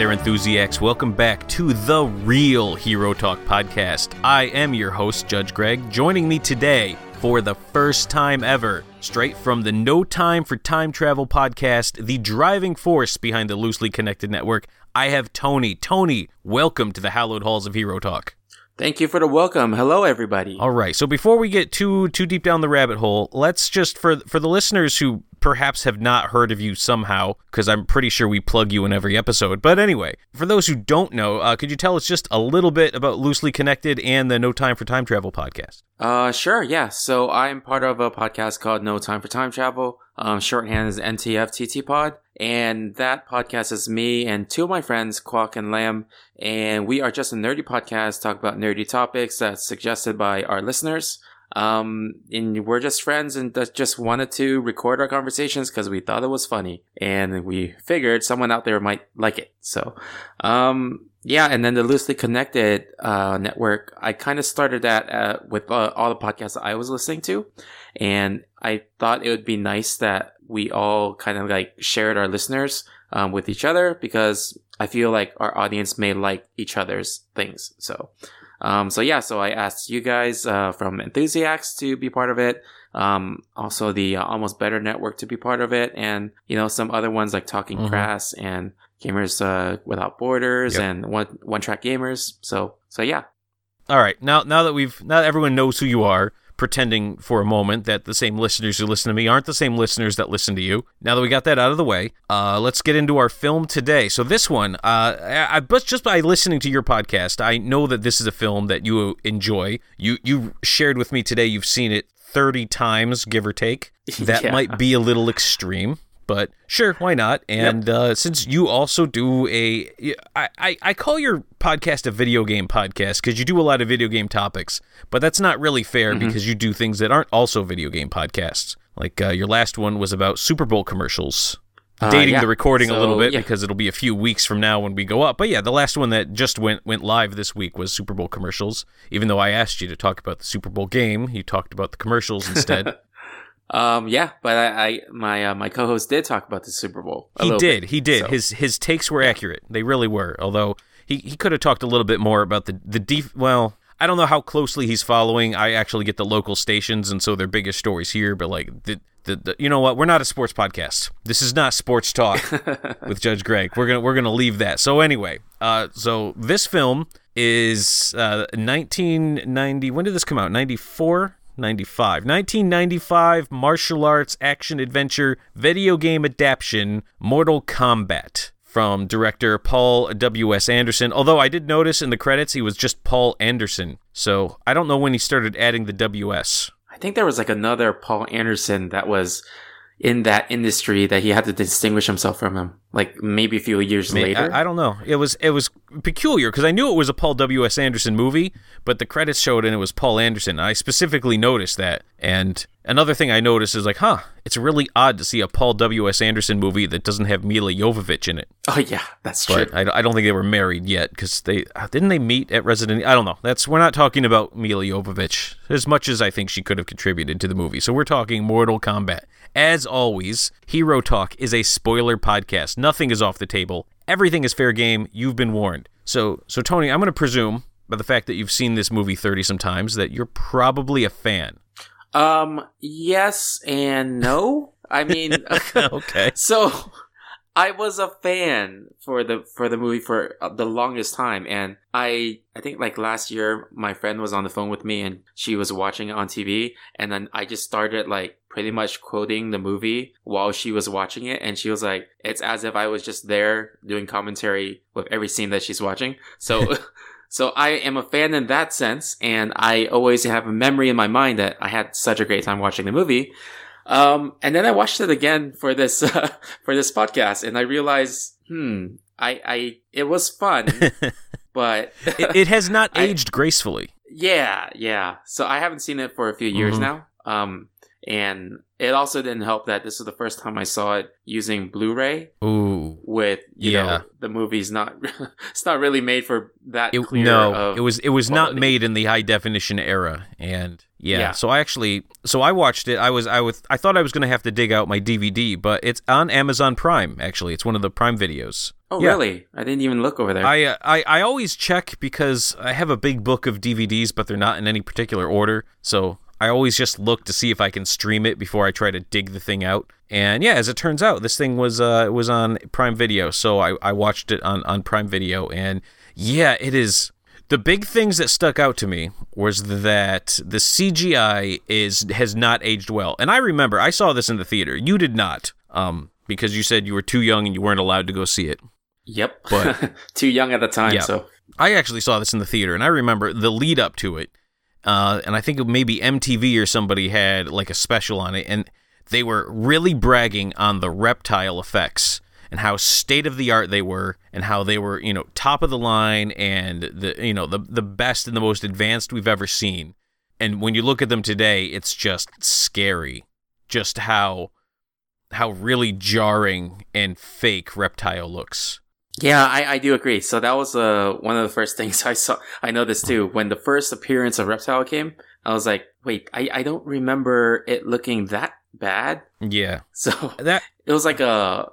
there, enthusiasts. Welcome back to the Real Hero Talk podcast. I am your host, Judge Greg. Joining me today for the first time ever, straight from the No Time for Time Travel podcast, the driving force behind the loosely connected network, I have Tony. Tony, welcome to the hallowed halls of Hero Talk. Thank you for the welcome. Hello, everybody. All right. So before we get too too deep down the rabbit hole, let's just for for the listeners who perhaps have not heard of you somehow, because I'm pretty sure we plug you in every episode. But anyway, for those who don't know, uh, could you tell us just a little bit about Loosely Connected and the No Time for Time Travel podcast? Uh, sure. Yeah. So I'm part of a podcast called No Time for Time Travel. Um, shorthand is NTFTT Pod. And that podcast is me and two of my friends, Quack and Lamb. And we are just a nerdy podcast, talk about nerdy topics that's suggested by our listeners. Um, and we're just friends and just wanted to record our conversations because we thought it was funny. And we figured someone out there might like it. So, um, yeah, and then the loosely connected uh, network, I kind of started that uh, with uh, all the podcasts I was listening to, and I thought it would be nice that we all kind of like shared our listeners um, with each other because I feel like our audience may like each other's things. So, um, so yeah, so I asked you guys uh, from Enthusiasts to be part of it. Um, also the uh, Almost Better Network to be part of it, and you know some other ones like Talking mm-hmm. Crass and Gamers uh, Without Borders yep. and One One Track Gamers. So so yeah. All right, now now that we've now that everyone knows who you are, pretending for a moment that the same listeners who listen to me aren't the same listeners that listen to you. Now that we got that out of the way, uh, let's get into our film today. So this one, uh, I, but just by listening to your podcast, I know that this is a film that you enjoy. You you shared with me today. You've seen it 30 times, give or take. That yeah. might be a little extreme but sure, why not? And yep. uh, since you also do a, I, I, I call your podcast a video game podcast because you do a lot of video game topics, but that's not really fair mm-hmm. because you do things that aren't also video game podcasts. Like uh, your last one was about Super Bowl commercials. Uh, dating yeah. the recording so, a little bit yeah. because it'll be a few weeks from now when we go up. But yeah, the last one that just went went live this week was Super Bowl commercials. Even though I asked you to talk about the Super Bowl game, you talked about the commercials instead. Um, yeah, but I, I my uh, my co-host did talk about the Super Bowl. he did. Bit, he did. So. His his takes were accurate. They really were. Although he, he could have talked a little bit more about the the def- well. I don't know how closely he's following. I actually get the local stations, and so their biggest stories here. But like the, the, the you know what? We're not a sports podcast. This is not sports talk with Judge Greg. We're gonna we're gonna leave that. So anyway, uh, so this film is uh 1990. When did this come out? 94. 95. 1995 martial arts action adventure video game adaptation Mortal Kombat from director Paul W.S. Anderson. Although I did notice in the credits he was just Paul Anderson. So I don't know when he started adding the W.S. I think there was like another Paul Anderson that was in that industry that he had to distinguish himself from him like maybe a few years maybe, later I, I, don't know. It was it was peculiar because i knew it was a paul w.s anderson movie but the credits showed and it was paul anderson. I specifically noticed that. And another thing i noticed is like huh it's really odd to see a paul w.s anderson movie that doesn't have milla jovovich in it. Oh yeah that's true. But I, I don't think they were married yet because they uh, didn't they meet at resident i don't know. That's we're not talking about milla jovovich as much as i think she could have contributed to the movie. So we're talking mortal kombat. As always, Hero Talk is a spoiler podcast. Nothing is off the table. Everything is fair game. You've been warned. So, so Tony, I'm going to presume by the fact that you've seen this movie 30 sometimes that you're probably a fan. Um, yes and no. I mean, okay. So, I was a fan for the for the movie for uh, the longest time, and I I think like last year my friend was on the phone with me and she was watching it on TV, and then I just started like pretty much quoting the movie while she was watching it, and she was like, "It's as if I was just there doing commentary with every scene that she's watching." So. So I am a fan in that sense, and I always have a memory in my mind that I had such a great time watching the movie. Um, and then I watched it again for this, uh, for this podcast and I realized, hmm, I, I, it was fun, but it, it, has not aged I, gracefully. Yeah. Yeah. So I haven't seen it for a few years mm-hmm. now. Um, and it also didn't help that this was the first time I saw it using Blu-ray Ooh. with you Yeah. know the movie's not it's not really made for that It, clear no, of it was it was not made in the high definition era, and yeah, Yeah. So I actually, so I watched it. I was I was I thought I was gonna have to dig out my DVD, but it's on Amazon Prime. Actually, it's one of the Prime videos. Oh Yeah. really? I didn't even look over there. I, uh, I I always check because I have a big book of DVDs, but they're not in any particular order. So I always just look to see if I can stream it before I try to dig the thing out. And yeah, as it turns out, this thing was uh was on Prime Video, so I, I watched it on on Prime Video, and yeah, it is. The big things that stuck out to me was that the CGI is has not aged well. And I remember I saw this in the theater. You did not, um, because you said you were too young and you weren't allowed to go see it. yep. but- too young at the time, Yeah. so I actually saw this in the theater, and I remember the lead up to it. Uh, and I think maybe MTV or somebody had like a special on it, and they were really bragging on the reptile effects and how state of the art they were, and how they were, you know, top of the line and the you know the the best and the most advanced we've ever seen. And when you look at them today, it's just scary, just how how really jarring and fake reptile looks. Yeah, I, I do agree. So that was uh, one of the first things I saw. I noticed too. When the first appearance of Reptile came, I was like, wait, I, I don't remember it looking that bad. Yeah, So that it was like a,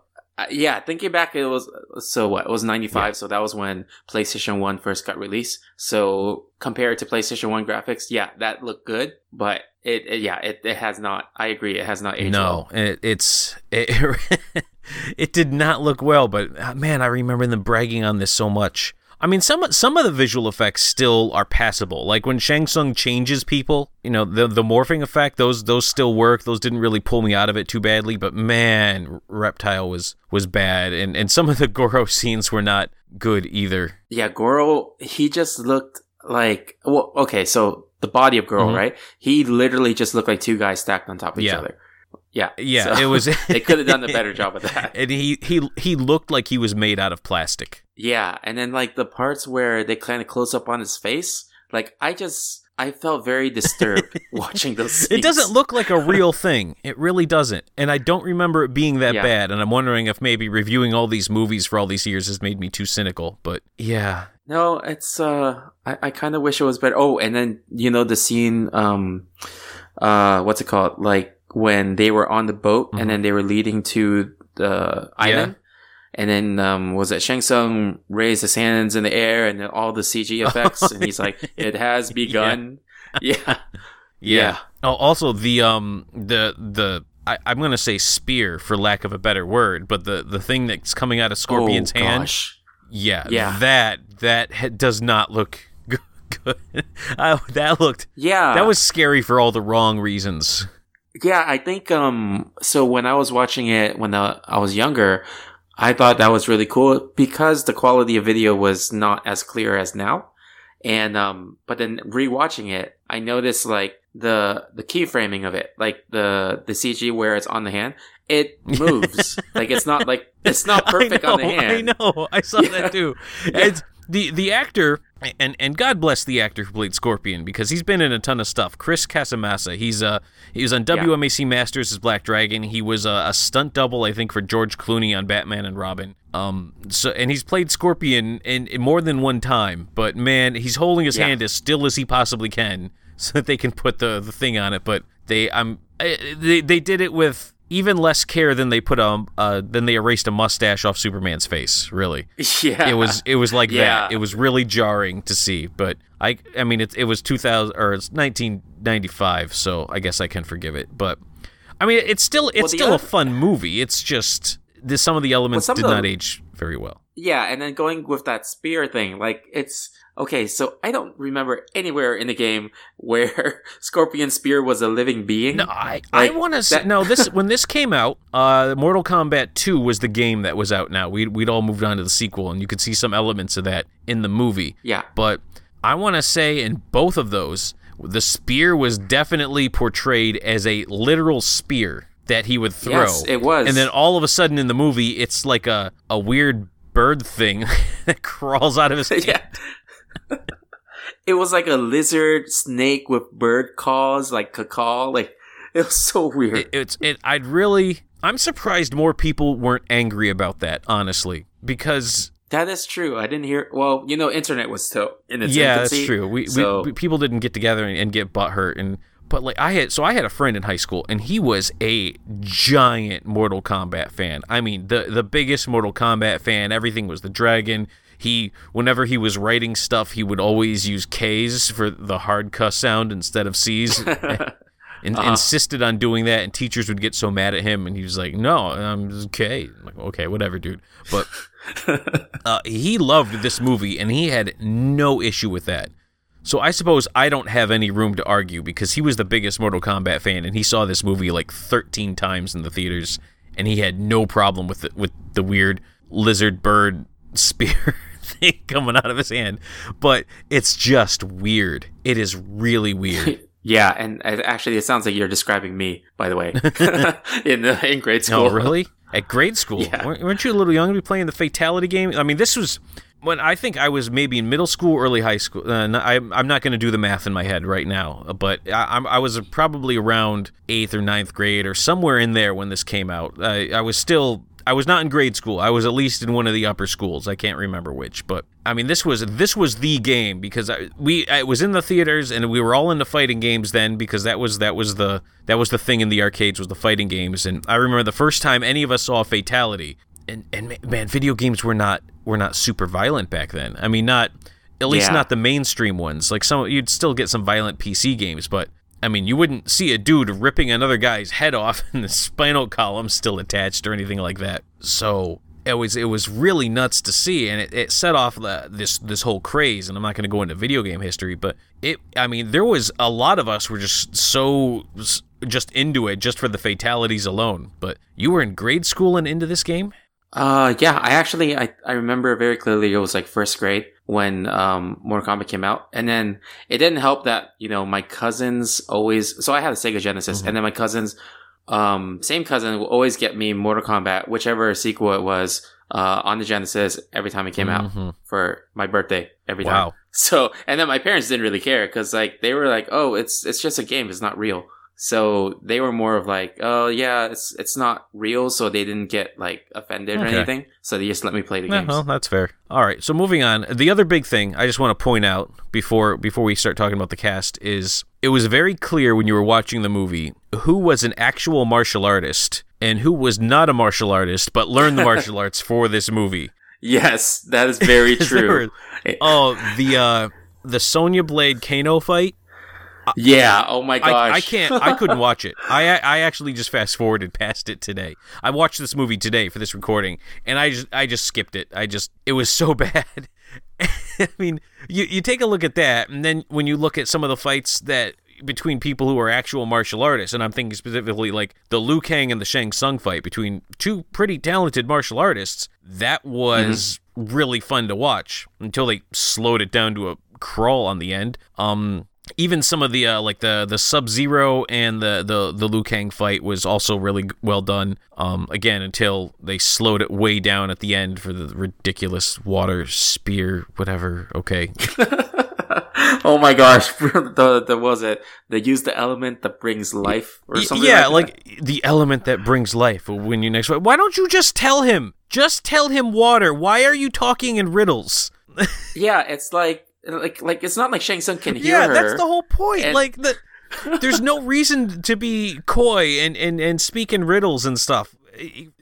yeah, thinking back, it was, so what? It was 95. So that was when PlayStation 1 first got released. So compared to PlayStation 1 graphics, yeah, that looked good. But it, it- yeah, it, it has not, I agree, it has not aged well. No, it, it's it, it did not look well, but uh, man, I remember them bragging on this so much. I mean, some some of the visual effects still are passable. Like when Shang Tsung changes people, you know, the the morphing effect, those those still work. Those didn't really pull me out of it too badly. But man, Reptile was was bad, and and some of the Goro scenes were not good either. Yeah, Goro, he just looked like well, okay, so the body of Goro, Mhm. right? He literally just looked like two guys stacked on top of each other. Yeah, Yeah, so it was. they could have done a better job of that. And he he he looked like he was made out of plastic. Yeah, and then like the parts where they kind of close up on his face, like I just I felt very disturbed watching those. Scenes. It doesn't look like a real thing. It really doesn't. And I don't remember it being that Yeah. bad. And I'm wondering if maybe reviewing all these movies for all these years has made me too cynical. But yeah. No, it's uh I, I kinda wish it was better. Oh, and then you know the scene um uh what's it called? Like when they were on the boat Mhm. and then they were leading to the island. And then um was it Shang Tsung raised his hands in the air and all the CG effects and he's like, It has begun. Yeah. Yeah. Oh, also the um the the I, I'm gonna say spear for lack of a better word, but the the thing that's coming out of Scorpion's oh, hand, Gosh. yeah, Yeah. that that ha- does not look good. good. oh, that looked Yeah. that was scary for all the wrong reasons. Yeah, I think um so when I was watching it when uh, I was younger, I thought that was really cool because the quality of video was not as clear as now. And um but then rewatching it, I noticed like the the keyframing of it, like the the CG where it's on the hand, it moves. like it's not like it's not perfect know, on the hand. I know. I saw Yeah. that too. Yeah. It's the the actor and and God bless the actor who played Scorpion because he's been in a ton of stuff. Chris Casamassa. He's uh he was on Yeah. WMAC Masters as Black Dragon. He was a, a stunt double I think for George Clooney on Batman and Robin. Um so and he's played Scorpion in, in more than one time. But man, he's holding his Yeah. hand as still as he possibly can so that they can put the the thing on it. But they I'm I- they they did it with even less care than they put um uh than they erased a mustache off Superman's face. Really, Yeah. it was it was like Yeah. that. It was really jarring to see. But I I mean it it was 2000 or it's 1995, so I guess I can forgive it. But I mean it's still it's Well, still a fun movie. It's just this, some of the elements some did of the- not age very well. Yeah, and then going with that spear thing, like it's okay. So I don't remember anywhere in the game where Scorpion Spear was a living being. No, I, I want to say that- no. This when this came out, uh, Mortal Kombat Two was the game that was out. Now we we'd all moved on to the sequel, and you could see some elements of that in the movie. Yeah, But I want to say in both of those, the spear was definitely portrayed as a literal spear that he would throw. Yes, it was. And then all of a sudden in the movie, it's like a a weird bird thing that crawls out of his yeah. It was like a lizard snake with bird calls, like cacaw. Like It was so weird. It, it's it. I'd really. I'm surprised more people weren't angry about that. Honestly, because that is true. I didn't hear. Well, you know, internet was still in its yeah, infancy, that's true. We, so- we, we people didn't get together and, and get butthurt and. But like I had, so I had a friend in high school, and he was a giant Mortal Kombat fan. I mean, the the biggest Mortal Kombat fan. Everything was the dragon. He, whenever he was writing stuff, he would always use K's for the hard cuss sound instead of C's. and Uh-huh. insisted on doing that, and teachers would get so mad at him, and he was like, "No, I'm okay." I'm like, "Okay, whatever, dude." But uh, he loved this movie, and he had no issue with that. So I suppose I don't have any room to argue because he was the biggest Mortal Kombat fan, and he saw this movie like 13 times in the theaters, and he had no problem with the, with the weird lizard bird spear thing coming out of his hand. But it's just weird. It is really weird. yeah, and actually, it sounds like you're describing me. By the way, in the, in grade school. No, really? At grade school? Yeah. Weren't you a little young to be playing the fatality game? I mean, this was when I think I was maybe in middle school, early high school. Uh, I, I'm not going to do the math in my head right now, but I, I was probably around eighth or ninth grade or somewhere in there when this came out. I, I was still. I was not in grade school. I was at least in one of the upper schools. I can't remember which, but I mean, this was this was the game because I, we it was in the theaters and we were all into fighting games then because that was that was the that was the thing in the arcades was the fighting games. And I remember the first time any of us saw fatality, and and man, video games were not were not super violent back then. I mean, not at least Yeah. not the mainstream ones. Like some, you'd still get some violent PC games, but I mean, you wouldn't see a dude ripping another guy's head off and the spinal column still attached or anything like that. So it was it was really nuts to see, and it, it set off the, this this whole craze. And I'm not going to go into video game history, but it. I mean, there was a lot of us were just so just into it just for the fatalities alone. But you were in grade school and into this game. Uh, yeah, I actually, I, I remember very clearly it was like first grade when, um, Mortal Kombat came out. And then it didn't help that, you know, my cousins always, so I had a Sega Genesis and then my cousins, um, same cousin will always get me Mortal Kombat, whichever sequel it was, uh, on the Genesis every time it came out Mhm. for my birthday every time. So, and then my parents didn't really care because like they were like, oh, it's, it's just a game. It's not real. So they were more of like, oh yeah, it's, it's not real. So they didn't get like offended or anything. So they just let me play the Yeah, games. well, that's fair. All right, so moving on. The other big thing I just want to point out before before we start talking about the cast is it was very clear when you were watching the movie who was an actual martial artist and who was not a martial artist but learned the martial arts for this movie. Yes, that is very true. were- oh, the uh the Sonya Blade Kano fight. Yeah. Oh my gosh. I, I can't. I couldn't watch it. I I actually just fast forwarded past it today. I watched this movie today for this recording, and I just I just skipped it. I just it was so bad. I mean, you you take a look at that, and then when you look at some of the fights that between people who are actual martial artists, and I'm thinking specifically like the Liu Kang and the Shang Tsung fight between two pretty talented martial artists, that was really fun to watch until they slowed it down to a crawl on the end. Um, even some of the uh, like the the Sub Zero and the the the Liu Kang fight was also really well done. Um, again, until they slowed it way down at the end for the ridiculous water spear, whatever. Okay, oh my gosh. the the was it? They used the element that brings life or something. yeah, like, like the element that brings life When you next. Why don't you just tell him? Just tell him water. Why are you talking in riddles? yeah. It's like like like it's not like Shang Tsung can hear yeah, her. that's the whole point. and- like the, there's no reason to be coy and, and, and speak in riddles and stuff.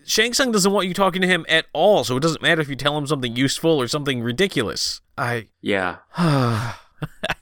Shang Tsung doesn't want you talking to him at all, so it doesn't matter if you tell him something useful or something ridiculous. I yeah. I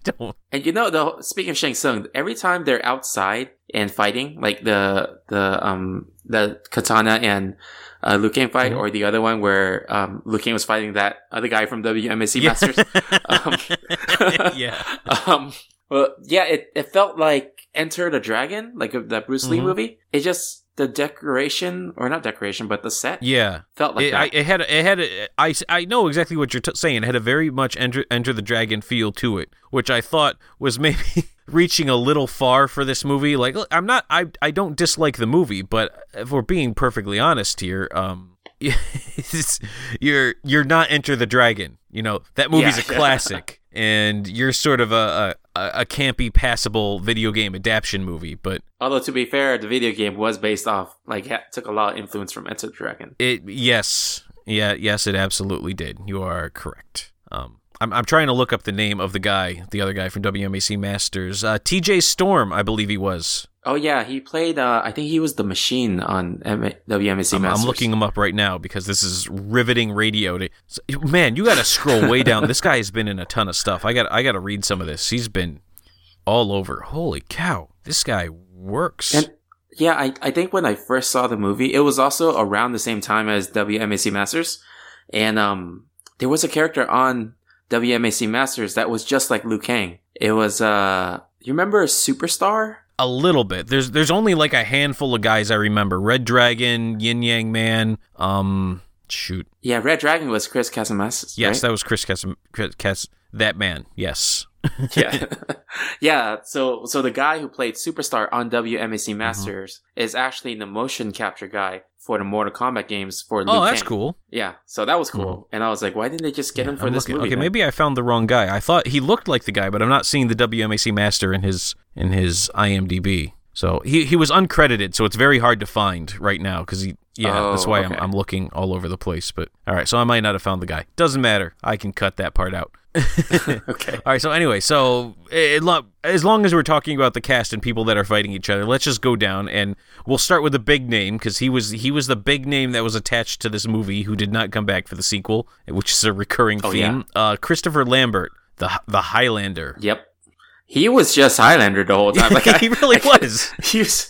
don't. And you know, the speaking of Shang Tsung, every time they're outside and fighting, like the the um the Kitana and uh, Liu Kang fight, Mhm. or the other one where um Liu Kang was fighting that other guy from WMAC Masters. Um, yeah. um, well, yeah, it, it felt like Enter the Dragon, like that Bruce Lee Mhm. movie. It just the decoration, or not decoration, but the set Yeah. felt like it, I, it had it had a, I, I know exactly what you're t- saying. It had a very much enter enter the dragon feel to it, which I thought was maybe reaching a little far for this movie. Like I'm not I I don't dislike the movie, but if we're being perfectly honest here, um it's, you're you're not enter the dragon. You know, that movie's Yeah. a classic and you're sort of a, a, a campy, passable video game adaptation movie, but Although to be fair, the video game was based off like ha- took a lot of influence from Enter the Dragon. it yes, yeah, yes, it absolutely did. You are correct. Um, I'm I'm trying to look up the name of the guy, the other guy from WMAC Masters, uh, T.J. Storm, I believe he was. Oh yeah, he played. Uh, I think he was the machine on M- WMAC I'm, Masters. I'm looking him up right now because this is riveting radio. To, man, you got to scroll way down. This guy has been in a ton of stuff. I got I got to read some of this. He's been all over. Holy cow, this guy works. And yeah, I, I think when I first saw the movie, it was also around the same time as WMAC Masters, and um, there was a character on WMAC Masters that was just like Liu Kang. It was uh, you remember a Superstar? a little bit. There's there's only like a handful of guys I remember. Red Dragon, Yin Yang Man. Um, shoot. Yeah, Red Dragon was Chris Casamassa. Yes, right? that was Chris Cas. Chris Cas that man. Yes. yeah, yeah. So, so the guy who played Superstar on Mm-hmm. WMAC Masters is actually the motion capture guy for the Mortal Kombat games for. Liu Oh, that's cool. Yeah, so that was cool, and I was like, why didn't they just get him for I'm this looking- movie? okay, then? maybe I found the wrong guy. I thought he looked like the guy, but I'm not seeing the WMAC master in his in his IMDb. So he he was uncredited, so it's very hard to find right now because he yeah Oh, that's why okay. I'm I'm looking all over the place. But all right, so I might not have found the guy. Doesn't matter. I can cut that part out. okay. All right. So anyway, so it, as long as we're talking about the cast and people that are fighting each other, let's just go down and we'll start with the big name because he was he was the big name that was attached to this movie who did not come back for the sequel, which is a recurring Oh, theme. Uh, Christopher Lambert, the the Highlander. Yep. He was just Highlander the whole time. Like he I, really was. he was.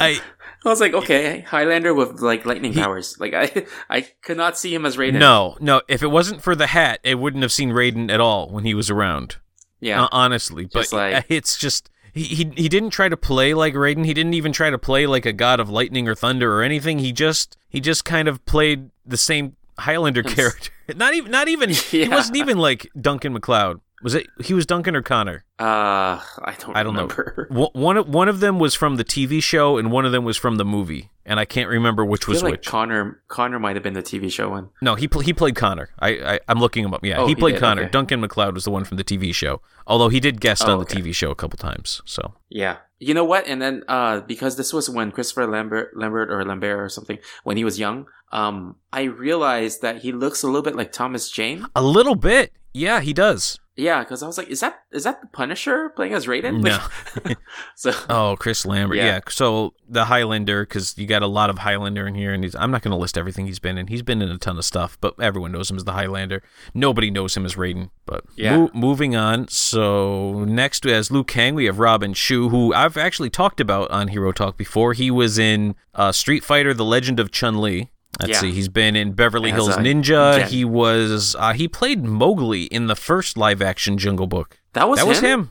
I I was like, okay, Highlander with like lightning powers. Like I, I could not see him as Raiden. no no. If it wasn't for the hat, it wouldn't have seen Raiden at all when he was around. Yeah. Uh, honestly, but like- it's just he, he he didn't try to play like Raiden. He didn't even try to play like a god of lightning or thunder or anything. He just he just kind of played the same Highlander character. Not even not even he wasn't even like Duncan MacLeod. Was it he was Duncan or Connor? Uh, I don't. I don't know. remember. One one of- one of them was from the TV show and one of them was from the movie, and I can't remember which was like which. Connor. Connor might have been the TV show one. No, he pl- he played Connor. I, I I'm looking him up. Yeah, Oh, he he played did, Connor. okay. Duncan MacLeod was the one from the TV show, although he did guest Oh, on the okay. TV show a couple times. So Yeah. You know what? And then uh because this was when Christopher Lambert Lambert or Lambert or something when he was young, um I realized that he looks a little bit like Thomas Jane. a little bit, yeah, he does. Yeah, because I was like, is that is that the Punisher playing as Raiden? No. Like- so Oh, Chris Lambert. Yeah. Yeah. So the Highlander, because you got a lot of Highlander in here, and he's, I'm not going to list everything he's been in. He's been in a ton of stuff, but everyone knows him as the Highlander. Nobody knows him as Raiden. But Yeah. mo- moving on. So next, as Liu Kang, we have Robin Shou, who I've actually talked about on Hero Talk before. He was in uh, Street Fighter: The Legend of Chun Li. Let's Yeah. see. He's been in Beverly As Hills a Ninja. Jen. He was. Uh, he played Mowgli in the first live-action Jungle Book. that was that him? was him.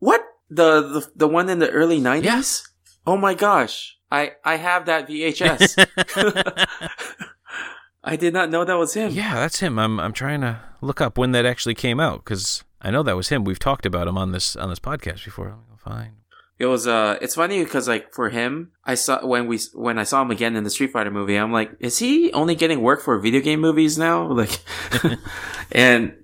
What the, the the one in the early nineties? Oh my gosh! I I have that VHS. I did not know that was him. Yeah, that's him. I'm I'm trying to look up when that actually came out because I know that was him. We've talked about him on this on this podcast before. Let me go find. It was uh it's funny because like for him, I saw when we when I saw him again in the Street Fighter movie, I'm like, is he only getting work for video game movies now? Like and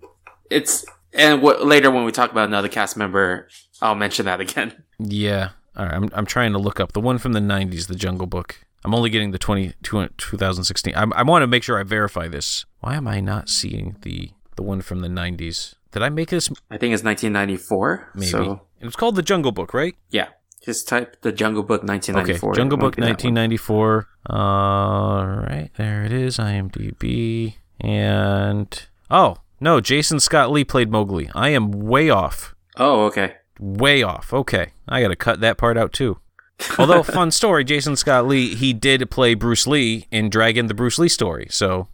it's and what later when we talk about another cast member, I'll mention that again. Yeah. All right. I'm I'm trying to look up the one from the 90s, the Jungle Book. I'm only getting the 20, 2016. I, I want to make sure I verify this. Why am I not seeing the the one from the 90s? Did I make this? I think it's 1994. Maybe. So It's called the Jungle Book, right? yeah, just type the Jungle Book 1994. Okay. 1994. Jungle Book be that one. 1994. All right. There it is. IMDb. And. Oh, no. Jason Scott Lee played Mowgli. I am way off. Oh, okay. Way off. Okay. I got to cut that part out too. Although, fun story Jason Scott Lee, he did play Bruce Lee in Dragon the Bruce Lee story. So,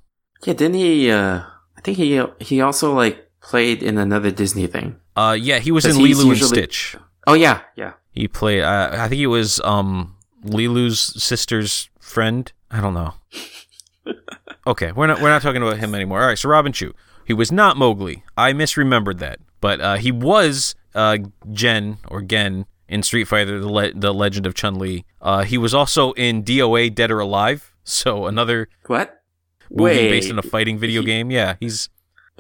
Yeah, didn't he? Uh, I think he he also like played in another Disney thing. Uh, yeah, he was in Lilo and Stitch. Oh yeah, yeah. He played, uh, I think he was um, Lilo's sister's friend. I don't know. okay, we're not we're not talking about him anymore. All right, so Robin Shou, he was not Mowgli. I misremembered that, but uh, he was uh, Gen or Gen in Street Fighter: The, Le- the Legend of Chun Li. Uh, he was also in DOA: Dead or Alive, so another What? movie Wait, based on a fighting video he- game. Yeah, he's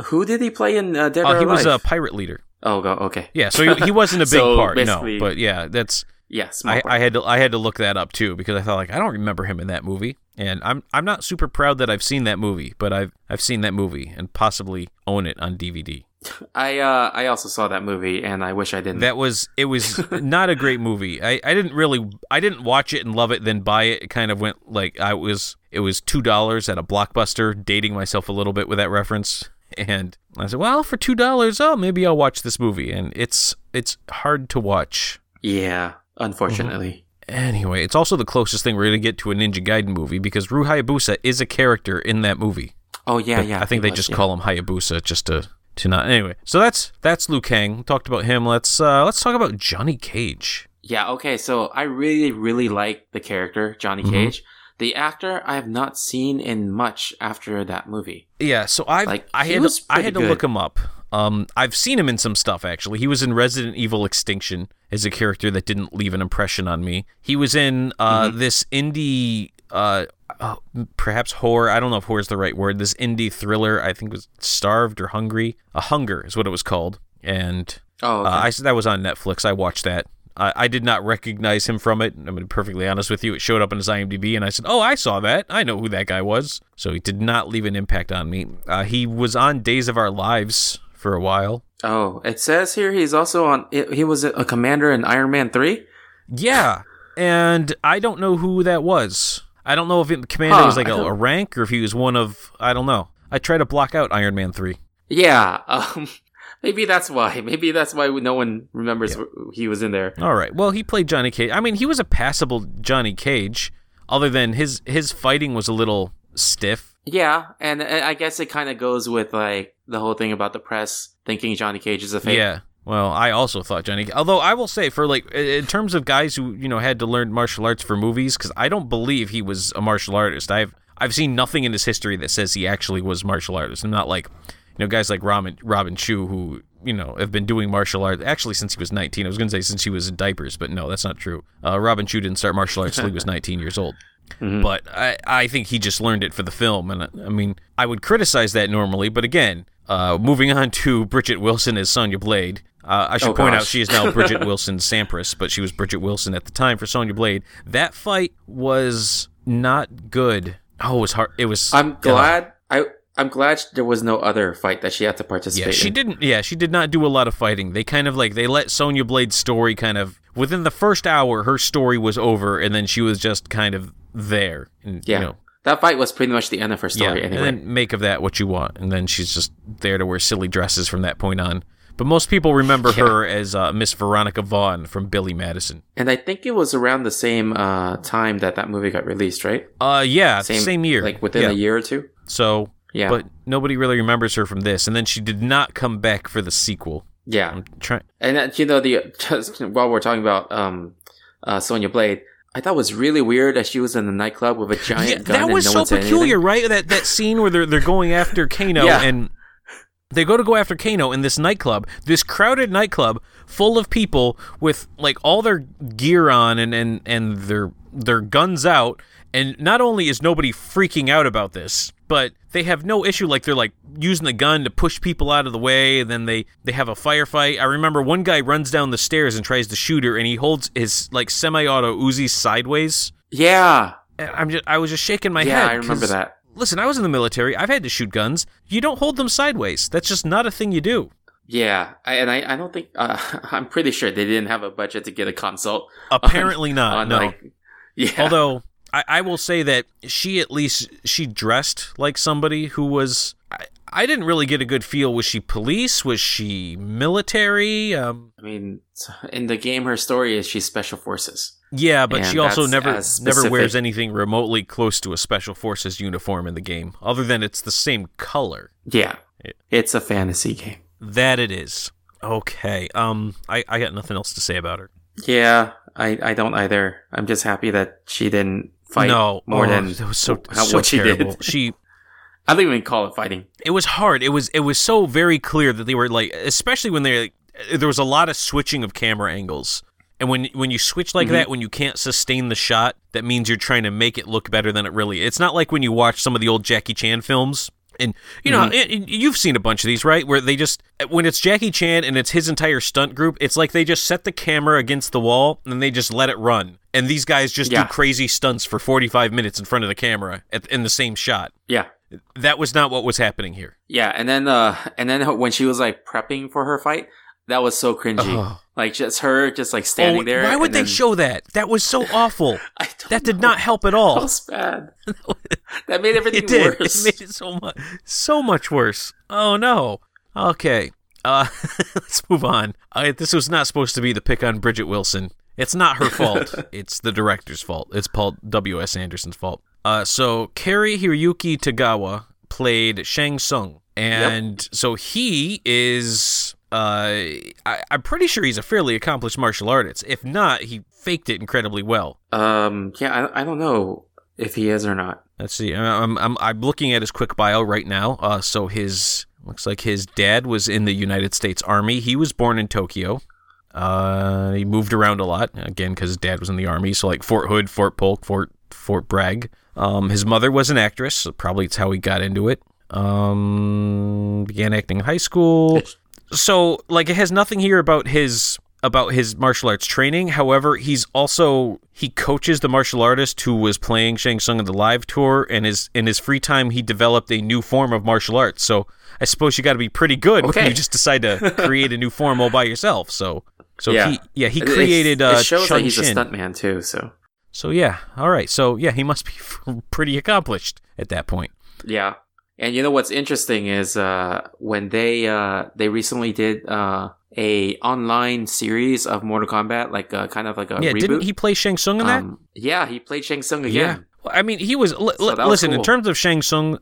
who did he play in uh, Dead uh, or he was a pirate leader. Oh, go okay. Yeah, so he, he wasn't a big So, part, no. But yeah, that's Yeah, I. I had to I had to look that up too because I thought like I don't remember him in that movie, and I'm I'm not super proud that I've seen that movie, but I've I've seen that movie and possibly own it on DVD. I uh I also saw that movie and I wish I didn't. That was it was not a great movie. I, I didn't really I didn't watch it and love it then buy it. It kind of went like I was it was two dollars at a blockbuster, dating myself a little bit with that reference. And I said, Well, for two dollars, oh maybe I'll watch this movie. And it's it's hard to watch. yeah, unfortunately. Anyway, it's also the closest thing we're gonna get to a Ninja Gaiden movie because Ryu Hayabusa is a character in that movie. Oh yeah, But yeah. I think they was, just yeah. call him Hayabusa just to to not anyway. So that's that's Liu Kang. Talked about him. Let's uh let's talk about Johnny Cage. Yeah, okay, so I really, really like the character, Johnny Mhm. Cage. The actor I have not seen in much after that movie. Yeah, so I Like, I had to, I had to pretty look him up. Um, I've seen him in some stuff actually. He was in Resident Evil Extinction as a character that didn't leave an impression on me. He was in uh, Mm-hmm. this indie, uh, uh, perhaps horror. I don't know if horror is the right word. This indie thriller. I think it was Starved or Hungry. A Hunger is what it was called. And Oh, okay. uh, I that was on Netflix. I watched that. I, I did not recognize him from it. I'm gonna be perfectly honest with you. It showed up on his IMDb, and I said, "Oh, I saw that. I know who that guy was." So he did not leave an impact on me. Uh, he was on Days of Our Lives for a while. oh, it says here he's also on. He was a commander in Iron Man Three. Yeah, and I don't know who that was. I don't know if it, Commander Huh, was like a, a rank or if he was one of. I don't know. I try to block out Iron Man three. Yeah, um, maybe that's why. Maybe that's why no one remembers he was in there. All right. Well, he played Johnny Cage. I mean, he was a passable Johnny Cage, other than his his fighting was a little stiff. Yeah, and and I guess it kind of goes with like the whole thing about the press thinking Johnny Cage is a fake. Yeah. Well, I also thought Johnny. Although I will say, for like in terms of guys who you know had to learn martial arts for movies, because I don't believe he was a martial artist. I've I've seen nothing in his history that says he actually was martial artist. I'm not like you know guys like Robin Robin Shou who you know have been doing martial arts actually since he was 19. I was going to say since he was in diapers, but no, that's not true. Uh, Robin Shou didn't start martial arts until he was 19 years old. Mhm. But I, I think he just learned it for the film. And I, I mean, I would criticize that normally. But again, uh, moving on to Bridget Wilson as Sonya Blade. Uh, I should Oh, point out she is now Bridget Wilson Sampras, but she was Bridget Wilson at the time for Sonya Blade. That fight was not good. Oh, it was hard. It was. I'm glad. I I'm glad there was no other fight that she had to participate. In. Yeah, she in. didn't. Yeah, she did not do a lot of fighting. They kind of like they let Sonya Blade's story kind of within the first hour. Her story was over, and then she was just kind of there. And, Yeah. you know, That fight was pretty much the end of her story. yeah, anyway. and then make of that what you want. And then she's just there to wear silly dresses from that point on. But most people remember Yeah. her as uh, Miss Veronica Vaughn from Billy Madison. And I think it was around the same uh, time that that movie got released, right? Uh, yeah, same, year, like within yeah. a year or two. So, Yeah, but nobody really remembers her from this. And then she did not come back for the sequel. yeah. I'm trying. And uh, you know, the just while we're talking about um, uh, Sonya Blade, I thought it was really weird that she was in the nightclub with a giant Yeah, gun. that was so no one peculiar, right? That that scene where they're they're going after Kano Yeah. and they go to go after Kano in this nightclub, this crowded nightclub full of people with like all their gear on and and and their their guns out. And not only is nobody freaking out about this, but they have no issue. Like they're like using the gun to push people out of the way. And then they they have a firefight. I remember one guy runs down the stairs and tries to shoot her, and he holds his like semi-auto Uzi sideways. Yeah, And I'm just I was just shaking my yeah, head. Yeah, I remember that. Listen, I was in the military. I've had to shoot guns. You don't hold them sideways. That's just not a thing you do. Yeah, I, and I, I don't think uh, I'm pretty sure they didn't have a budget to get a consult. Apparently not. on no. like, yeah, Although I, I will say that she at least she dressed like somebody who was. I, I didn't really get a good feel. Was she police? Was she military? Um, I mean, in the game, her story is she's special forces. yeah, but And she also never never wears anything remotely close to a special forces uniform in the game, other than it's the same color. Yeah, Yeah. it's a fantasy game. That it is. Okay. Um, I, I got nothing else to say about her. Yeah, I, I don't either. I'm just happy that she didn't fight no, more oh, than that was so, how- so what she terrible. did. She I don't even call it fighting. it was hard. It was it was so very clear that they were like, especially when they there was a lot of switching of camera angles. And when when you switch like Mhm. that, when you can't sustain the shot, that means you're trying to make it look better than it really. It's not like when you watch some of the old Jackie Chan films And you know, and- and you've seen a bunch of these, right? Where they just when it's Jackie Chan and it's his entire stunt group, it's like they just set the camera against the wall and they just let it run. And these guys just Yeah. do crazy stunts for 45 minutes in front of the camera at, in the same shot. Yeah. That was not what was happening here. Yeah, and then uh and then when she was like prepping for her fight, that was so cringy. Ugh. Like just her just like standing oh, there. why would and they then- show that? That was so awful. That did know. not help at That all. was bad. that made everything It did. worse. It made it so much, so much worse. Oh no. Okay. Uh, let's move on. Uh, this was not supposed to be the pick on Bridget Wilson. It's not her fault. it's the director's fault. It's Paul W. S. Anderson's fault. Uh, so Cary Hiroyuki Tagawa played Shang Tsung, and so he is. Uh, I, I'm pretty sure he's a fairly accomplished martial artist. If not, he faked it incredibly well. Um, yeah, I, I don't know if he is or not. Let's see. I'm I'm I'm looking at his quick bio right now. Uh, so his looks like his dad was in the United States Army. He was born in Tokyo. Uh, he moved around a lot again because his dad was in the army. So like Fort Hood, Fort Polk, Fort Fort Bragg. Um, his mother was an actress. So probably it's how he got into it. Um, began acting in high school. So like it has nothing here about his about his martial arts training. However, he's also he coaches the martial artist who was playing Shang Tsung in the live tour, and his in his free time he developed a new form of martial arts. So I suppose you got to be pretty good when you just decide to create a new form all by yourself. So so Yeah. he yeah he It- it's- created uh, it shows that he's a stuntman too. So So yeah, all right. So yeah, he must be pretty accomplished at that point. yeah, and you know what's interesting is uh when they uh they recently did uh a online series of Mortal Kombat, like uh, kind of like a yeah, reboot. didn't he play Shang Tsung in that? Um, yeah, he played Shang Tsung Yeah. again. I mean, he was. Li- So was listen, in terms of Shang Tsung,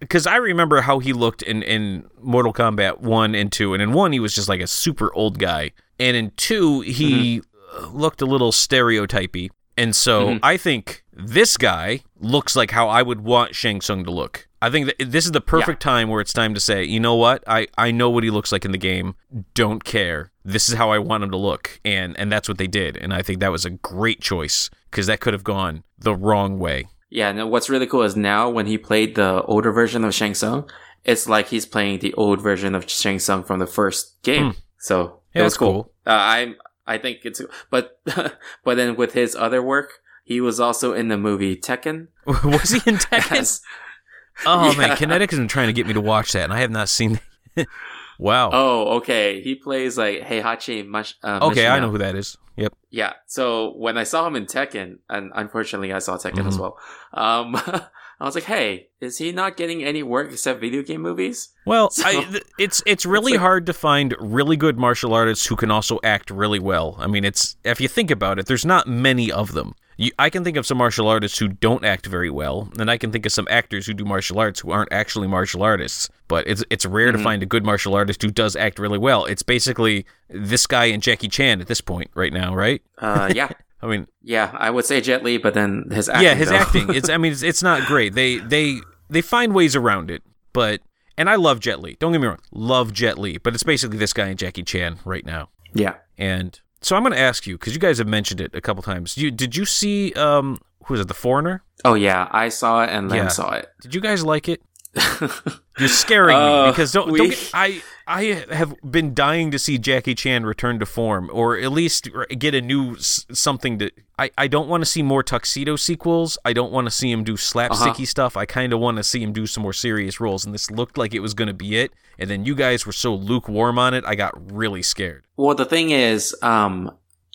because I remember how he looked in, in Mortal Kombat 1 and 2. And in 1, he was just like a super old guy. And in 2, he Mm-hmm. looked a little stereotypy. And so Mhm. I think this guy looks like how I would want Shang Tsung to look. I think that this is the perfect time where it's time to say, you know what? I, I know what he looks like in the game. Don't care. This is how I want him to look. And and that's what they did. And I think that was a great choice because that could have gone the wrong way. Yeah, and what's really cool is now when he played the older version of Shang Tsung, it's like he's playing the old version of Shang Tsung from the first game. So Hmm. Yeah, it was cool. cool. Uh, I I think it's but but then with his other work, he was also in the movie Tekken. was he in Tekken? As- Oh man, Kinetic has been trying to get me to watch that, and I have not seen. wow. oh, okay. He plays like Heihachi Mash. Uh, okay, I know who that is. Yep. Yeah. So when I saw him in Tekken, and unfortunately I saw Tekken as Mhm. well, um, I was like, "Hey, is he not getting any work except video game movies?" Well, So- I, th- it's it's really like- hard to find really good martial artists who can also act really well. I mean, it's if you think about it, there's not many of them. You, I can think of some martial artists who don't act very well, and I can think of some actors who do martial arts who aren't actually martial artists. But it's it's rare to Mhm. find a good martial artist who does act really well. It's basically this guy and Jackie Chan at this point right now, right? Uh, yeah. I mean, Yeah, I would say Jet Li, but then his acting. yeah, his though. acting. It's I mean, it's, it's not great. They they they find ways around it, but and I love Jet Li. Don't get me wrong, love Jet Li, but it's basically this guy and Jackie Chan right now. yeah. And so I'm going to ask you because you guys have mentioned it a couple times. You did you see um who is it, The Foreigner? Oh yeah, I saw it and Lam Yeah. saw it. Did you guys like it? You're scaring me Uh, because don't, we- don't get, I I have been dying to see Jackie Chan return to form or at least get a new something to I, I don't want to see more tuxedo sequels. I don't want to see him do slapsticky Uh-huh. stuff. I kind of want to see him do some more serious roles and this looked like it was going to be it and then you guys were so lukewarm on it. I got really scared. well, the thing is, um,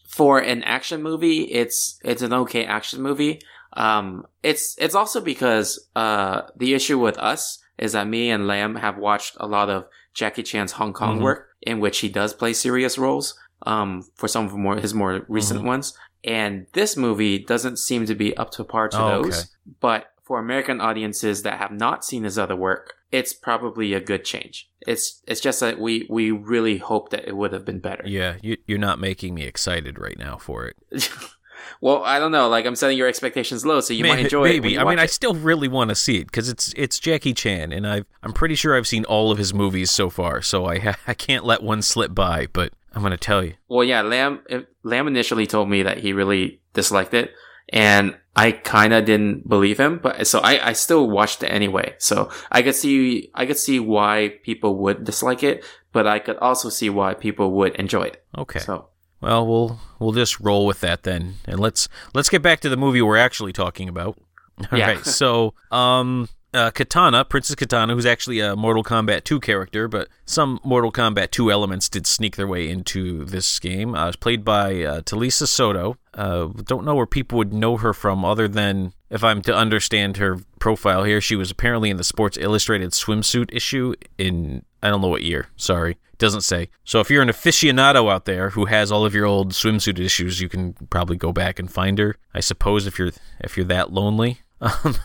for an action movie, it's it's an okay action movie. Um, it's it's also because uh the issue with us is that me and Lamb have watched a lot of Jackie Chan's Hong Kong Mhm. work in which he does play serious roles. Um, for some of more his more recent Mhm. ones, and this movie doesn't seem to be up to par to Oh, okay. those. But for American audiences that have not seen his other work, it's probably a good change. It's it's just that we we really hope that it would have been better. Yeah, you, you're not making me excited right now for it. well, I don't know. Like I'm setting your expectations low, so you May- might enjoy it. maybe. I mean, watch I still really want to see it because it's it's Jackie Chan, and I I'm pretty sure I've seen all of his movies so far, so I ha- I can't let one slip by. But I'm gonna tell you, Well, yeah, Lamb Lamb initially told me that he really disliked it, and I kind of didn't believe him, but so I, I still watched it anyway. So I could see I could see why people would dislike it, but I could also see why people would enjoy it. Okay. So Well, we'll we'll just roll with that then, and let's let's get back to the movie we're actually talking about. All right. Yeah. So, um, uh, Kitana, Princess Kitana, who's actually a Mortal Kombat 2 character, but some Mortal Kombat 2 elements did sneak their way into this game. Uh, played by uh, Talisa Soto. Uh, don't know where people would know her from, other than if I'm to understand her profile here, she was apparently in the Sports Illustrated swimsuit issue in I don't know what year. Sorry, doesn't say. So if you're an aficionado out there who has all of your old swimsuit issues, you can probably go back and find her. I suppose if you're if you're that lonely. Um,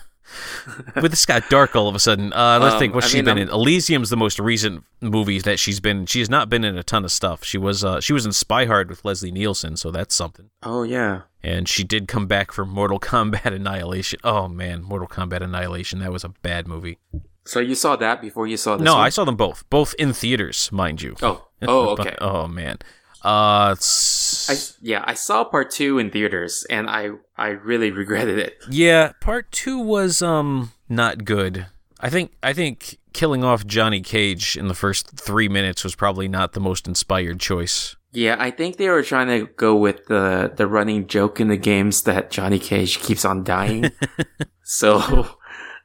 but this got dark all of a sudden. Uh, let's Um, think. What's I she mean, been I'm- in? Elysium's the most recent movie that she's been. in. She has not been in a ton of stuff. She was uh, she was in Spy Hard with Leslie Nielsen, so that's something. oh yeah, And she did come back for Mortal Kombat Annihilation. Oh man, Mortal Kombat Annihilation. That was a bad movie. so you saw that before you saw this? no, one? I saw them both, both in theaters, mind you. Oh oh okay. oh man. Uh, I yeah I saw part two in theaters and I I really regretted it. yeah, part two was um not good. I think I think killing off Johnny Cage in the first three minutes was probably not the most inspired choice. Yeah, I think they were trying to go with the the running joke in the games that Johnny Cage keeps on dying. so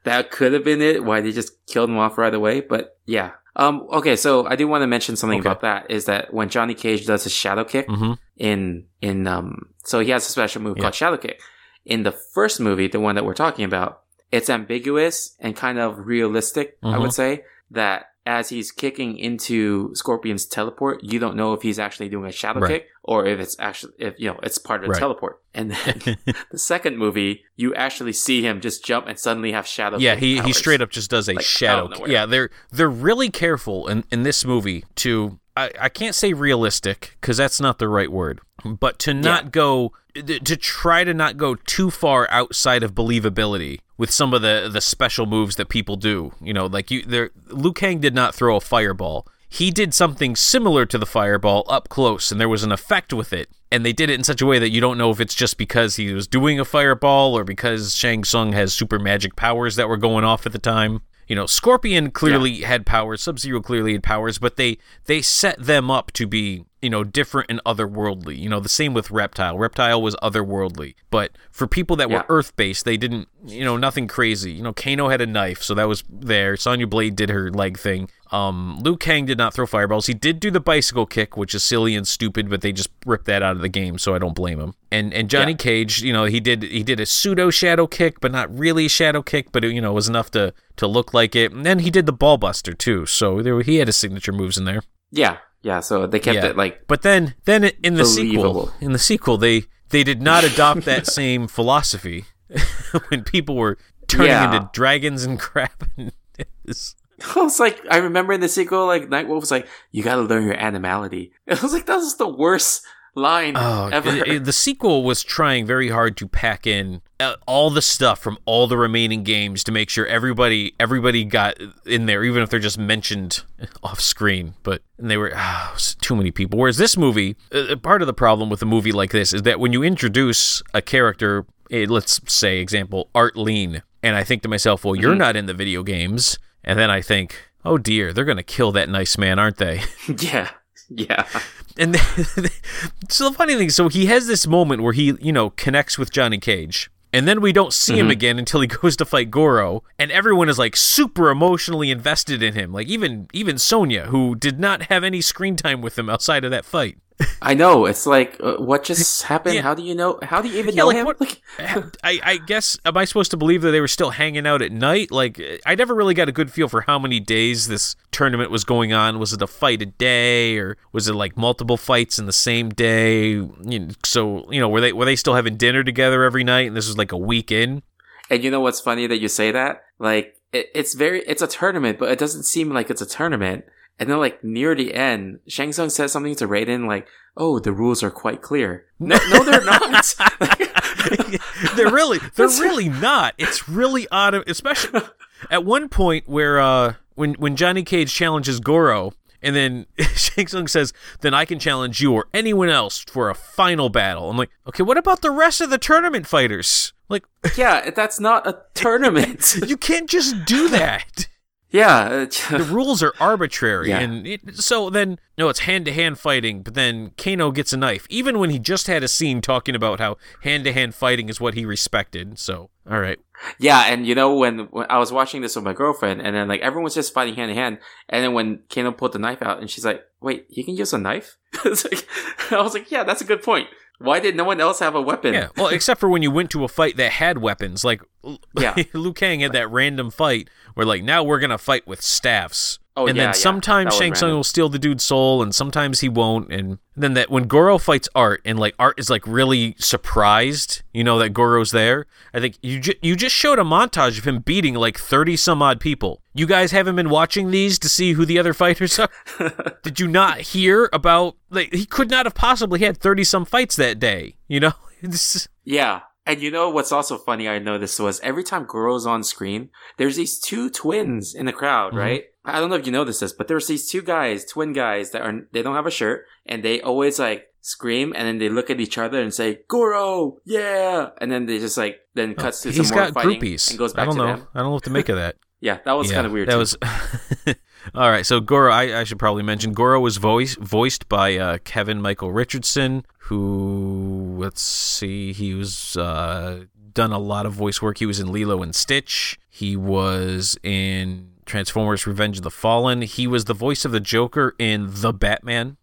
that could have been it. Why they just killed him off right away. But yeah. Um. Okay. So I do want to mention something Okay. about that. Is that when Johnny Cage does his shadow kick hmm in in um. So he has a special move Yeah. called shadow kick. In the first movie, the one that we're talking about, it's ambiguous and kind of realistic. I Mhm. would say that as he's kicking into Scorpion's teleport, you don't know if he's actually doing a shadow Right. kick or if it's actually if you know it's part of the Right. teleport. And then the second movie, you actually see him just jump and suddenly have shadow. Yeah, kick he, he straight up just does a Like, shadow. Yeah, they're they're really careful in, in this movie to I, I can't say realistic because that's not the right word, but to not go to try to not go too far outside of believability with some of the the special moves that people do. You know, like you there Liu Kang did not throw a fireball. He did something similar to the fireball up close, and there was an effect with it. And they did it in such a way that you don't know if it's just because he was doing a fireball or because Shang Tsung has super magic powers that were going off at the time. You know, Scorpion clearly had powers, Sub Zero clearly had powers, but they they set them up to be you know different and otherworldly. You know, the same with Reptile. Reptile was otherworldly, but for people that Yeah. were Earth based, they didn't you know nothing crazy. You know, Kano had a knife, so that was there. Sonya Blade did her leg thing. Um, Liu Kang did not throw fireballs. He did do the bicycle kick, which is silly and stupid, but they just ripped that out of the game, so I don't blame him. And and Johnny Yeah. Cage, you know, he did he did a pseudo shadow kick, but not really a shadow kick, but it, you know, was enough to to look like it. And then he did the ball buster too, so there, he had his signature moves in there. Yeah, yeah. So they kept Yeah. it like But then then in the sequel, in the sequel, they they did not adopt that same philosophy when people were turning Yeah. into dragons and crap. It's- I was like, I remember in the sequel, like Nightwolf was like, "You got to learn your animality." I was like, "That was the worst line Oh, ever." it- it- the sequel was trying very hard to pack in uh, all the stuff from all the remaining games to make sure everybody everybody got in there, even if they're just mentioned off screen. But they were was too many people. Whereas this movie, uh, part of the problem with a movie like this is that when you introduce a character, eh, let's say example Art Lean, and I think to myself, well, you're not in the video games, and then I think. Oh dear, they're gonna kill that nice man, aren't they? yeah, yeah, And then, so the funny thing, so he has this moment where he, you know, connects with Johnny Cage. And then we don't see him mm-hmm. again until he goes to fight Goro, and everyone is like super emotionally invested in him. Like even even Sonya, who did not have any screen time with him outside of that fight. I know. It's like, uh, what just happened? Yeah. How do you know? How do you even Yeah, know like, him? what- Like, I, I guess am I supposed to believe that they were still hanging out at night? Like I never really got a good feel for how many days this tournament was going on. Was it a fight a day, or was it like multiple fights in the same day? You know, so you know, were they were they still having dinner together every night? And this was like a week in. and you know what's funny that you say that? Like, it, it's very, it's a tournament, but it doesn't seem like it's a tournament. And then, like near the end, Shang Tsung says something to Raiden, like, "Oh, the rules are quite clear." No, no, they're not. they're really they're really not. It's really odd, especially at one point where uh when when Johnny Cage challenges Goro And then Shang Tsung says, "Then I can challenge you or anyone else for a final battle." I'm like, "Okay, what about the rest of the tournament fighters?" Like, yeah, that's not a tournament. you can't just do that. Yeah, uh, the rules are arbitrary, Yeah. and it, so then no, it's hand to hand fighting. But then Kano gets a knife, even when he just had a scene talking about how hand to hand fighting is what he respected. So, all right, yeah, and you know when, when I was watching this with my girlfriend, and then like everyone was just fighting hand to hand, and then when Kano pulled the knife out, and she's like, "Wait, he can use a knife?" it's like, I was like, "Yeah, that's a good point. Why did no one else have a weapon?" yeah. Well, except for when you went to a fight that had weapons, like Yeah. Liu Kang had that random fight where like now we're gonna fight with staffs. Oh, and yeah, then sometimes was Shang Tsung will steal the dude's soul, and sometimes he won't. And then that when Goro fights Art, and like Art is like really surprised, you know that Goro's there. I think you ju- you just showed a montage of him beating like thirty some odd people. You guys haven't been watching these to see who the other fighters are. Did you not hear about like he could not have possibly had thirty some fights that day? You know, is- Yeah. And you know what's also funny I noticed was every time Goro's on screen, there's these two twins in the crowd, Mhm. right? I don't know if you noticed this, but there's these two guys, twin guys that are they don't have a shirt and they always like scream and then they look at each other and say, Goro, yeah and then they just like then cuts to some more fighting groupies. and goes back I don't to know. them. I don't know what to make of that. Yeah, that was Yeah, kind of weird. That too. was all right. So Goro, I, I should probably mention Goro was voice voiced by uh, Kevin Michael Richardson, who let's see, he was uh, done a lot of voice work. He was in Lilo and Stitch. He was in Transformers: Revenge of the Fallen. He was the voice of the Joker in The Batman,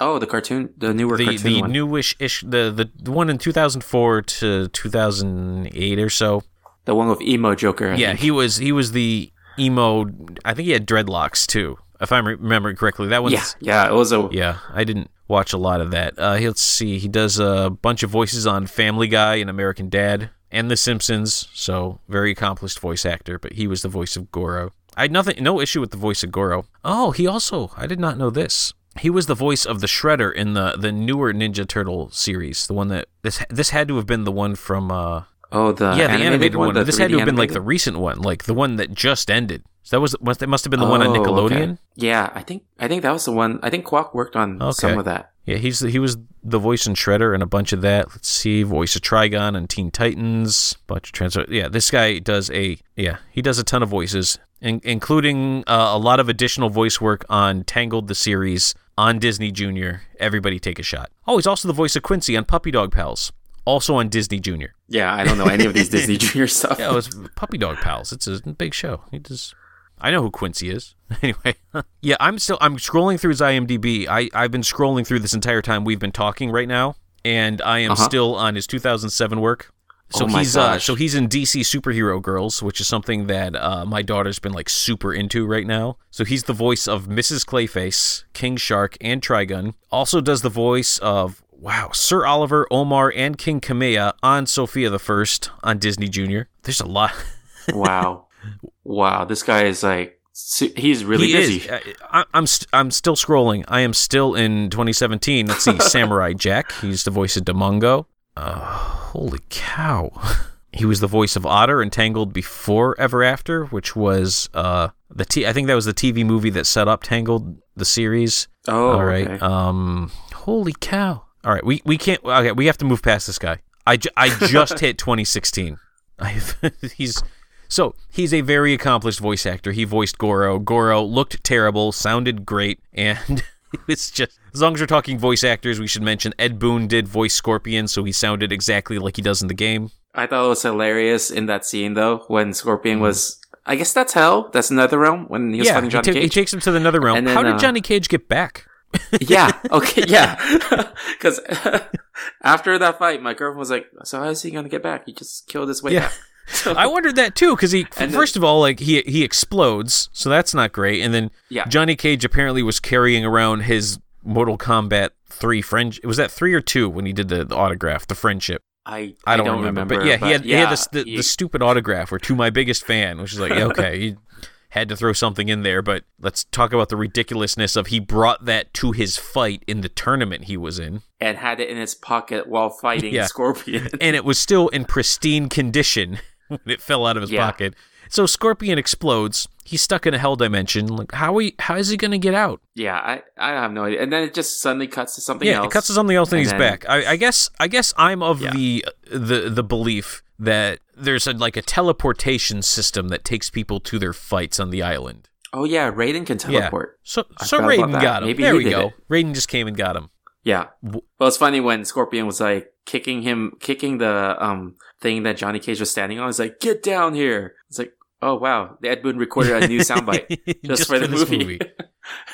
Oh, the cartoon, the newer the cartoon the one. newish ish, the, the one in 2004 to 2008 or so. the one with emo Joker. I yeah, think. he was he was the emo. I think he had dreadlocks too, if I'm remembering correctly. That one's yeah, yeah. It was a yeah. I didn't watch a lot of that. Uh, let's see. He does a bunch of voices on Family Guy and American Dad and The Simpsons. So very accomplished voice actor. But he was the voice of Goro. I had nothing, no issue with the voice of Goro. Oh, he also. I did not know this. He was the voice of the Shredder in the the newer Ninja Turtle series. The one that this this had to have been the one from. Uh, oh the yeah, the animated, one. the this had to 3D have been like the recent one, like the one that just ended. So that was must that must have been the one on Oh, Nickelodeon. okay. Yeah, I think I think that was the one. I think Quack worked on some of that. Yeah, he's he was the voice in Shredder and a bunch of that. Let's see, voice of Trigon and Teen Titans, bunch of trans. Yeah, this guy does a yeah he does a ton of voices, in, including uh, a lot of additional voice work on Tangled the series on Disney Junior. Everybody take a shot. Oh, he's also the voice of Quincy on Puppy Dog Pals, also on Disney Junior. Yeah, I don't know any of these Disney Junior stuff. Yeah, it was Puppy Dog Pals. It's a big show. He does. I know who Quincy is. Anyway, yeah, I'm still I'm scrolling through his IMDb. I I've been scrolling through this entire time we've been talking right now, and I am Uh-huh. still on his 2007 work. So Oh he's uh, so he's in DC Superhero Girls, which is something that uh, my daughter's been like super into right now. So he's the voice of Mrs. Clayface, King Shark, and Trigon. Also does the voice of wow Sir Oliver, Omar, and King Kamea on Sofia the First on Disney Junior. There's a lot. wow, wow. This guy is like he's really he busy. is. I, I'm st- I'm still scrolling. I am still in 2017. Let's see, Samurai Jack. He's the voice of Damongo. Uh, holy cow! He was the voice of Otter in Tangled before Ever After, which was uh the t- I think that was the TV movie that set up Tangled the series. Oh, All right. okay. Um, holy cow! All right, we we can't. Okay, we have to move past this guy. I, ju- I just hit 2016. I've, he's so he's a very accomplished voice actor. He voiced Goro. Goro looked terrible, sounded great, and it's just as long as we're talking voice actors, we should mention Ed Boon did voice Scorpion, so he sounded exactly like he does in the game. I thought it was hilarious in that scene though when. Scorpion was. I guess that's hell. That's another realm when he was yeah, fighting he, Johnny he Cage. takes him to the nether realm. Then, How did uh, Johnny Cage get back? yeah. Okay. Yeah. Because after that fight, my girlfriend was like, "So how is he gonna get back? He just killed his way Yeah. back." I wondered that too because he And then- first of all like he he explodes, so that's not great, and then Yeah. Johnny Cage apparently was carrying around his Mortal Kombat three friend. Was that three or two when he did the, the autograph, the friendship? I I don't, remember. but yeah, he had he had this, the, he- the stupid autograph where to my biggest fan, which is like okay, he had to throw something in there. But let's talk about the ridiculousness of he brought that to his fight in the tournament he was in, and had it in his pocket while fighting Yeah. Scorpion. and it was still in pristine condition when it fell out of his Yeah. pocket. So Scorpion explodes. He's stuck in a hell dimension. Like how he how is he gonna get out? Yeah, I, I have no idea. And then it just suddenly cuts to something yeah, else. it cuts to something else and, And he's then- back. I, I guess I guess I'm of Yeah. the the the belief that there's a, like a teleportation system that takes people to their fights on the island. Oh yeah, Raiden can teleport. So I so Raiden got him. Maybe there we go. it. Raiden just came and got him. Yeah. Well, it's funny when Scorpion was like kicking him, kicking the um thing that Johnny Cage was standing on. He's like, get down here. It's like, oh wow, Ed Boon recorded a new soundbite just, for the this movie.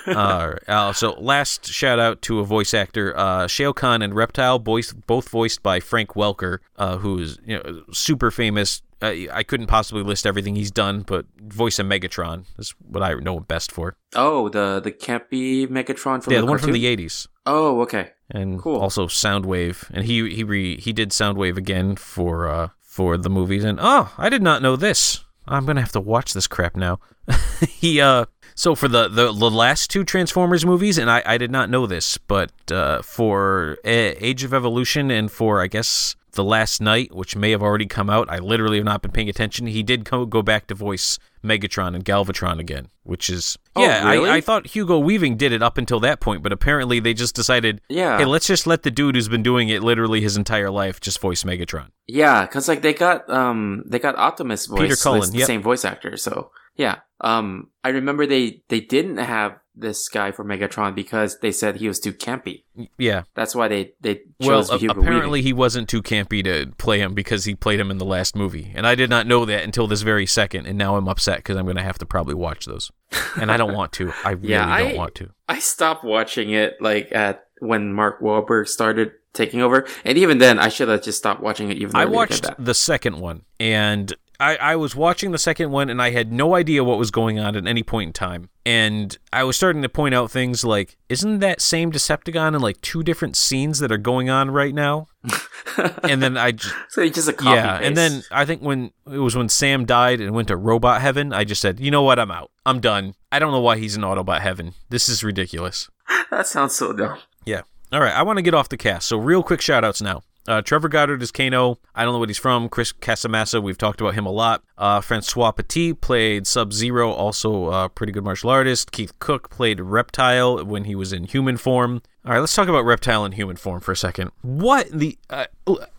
All right. Uh, so last shout out to a voice actor, uh, Shao Kahn and Reptile, voice, both voiced by Frank Welker, uh, who is you know super famous. Uh, I couldn't possibly list everything he's done, but voice of Megatron is what I know him best for. oh, the the campy Megatron from yeah, the, the one from the '80s, Oh, okay. and Cool. also Soundwave, and he he re, he did Soundwave again for uh, for the movies. And oh, I did not know this. I'm gonna have to watch this crap now. he uh so for the, the the last two Transformers movies, and I I did not know this, but uh, for A- Age of Evolution and for I guess the Last Knight, which may have already come out, I literally have not been paying attention. He did co- go back to voice Megatron and Galvatron again, which is Oh, yeah. really? I, I thought Hugo Weaving did it up until that point, but apparently they just decided Yeah. Hey, let's just let the dude who's been doing it literally his entire life just voice Megatron. Yeah, because like they got um they got Optimus voice, Peter Cullen, it's the yep. same voice actor. So yeah, um I remember they they didn't have this guy for Megatron because they said he was too campy. Yeah. That's why they they Well, chose a- Hugo apparently Weaving. he wasn't too campy to play him because he played him in the last movie, and I did not know that until this very second, and now I'm upset because I'm going to have to probably watch those, and I don't want to. I really Yeah, don't want to. I stopped watching it like at when Mark Wahlberg started taking over, and even then I should have just stopped watching it. Even I watched the second one, and I, I was watching the second one, and I had no idea what was going on at any point in time. And I was starting to point out things like, isn't that same Decepticon in like two different scenes that are going on right now? And then I just, so it's just a copy yeah, and then. I think when it was when Sam died and went to robot heaven, I just said, you know what, I'm out. I'm done. I don't know why he's in Autobot heaven. This is ridiculous. that sounds so dumb. Yeah. All right, I want to get off the cast. So real quick shout outs now. Uh, Trevor Goddard is Kano. I don't know what he's from. Chris Casamassa, we've talked about him a lot. Uh, Francois Petit played Sub Zero, also a pretty good martial artist. Keith Cooke played Reptile when he was in human form. All right, let's talk about Reptile in human form for a second. What the uh,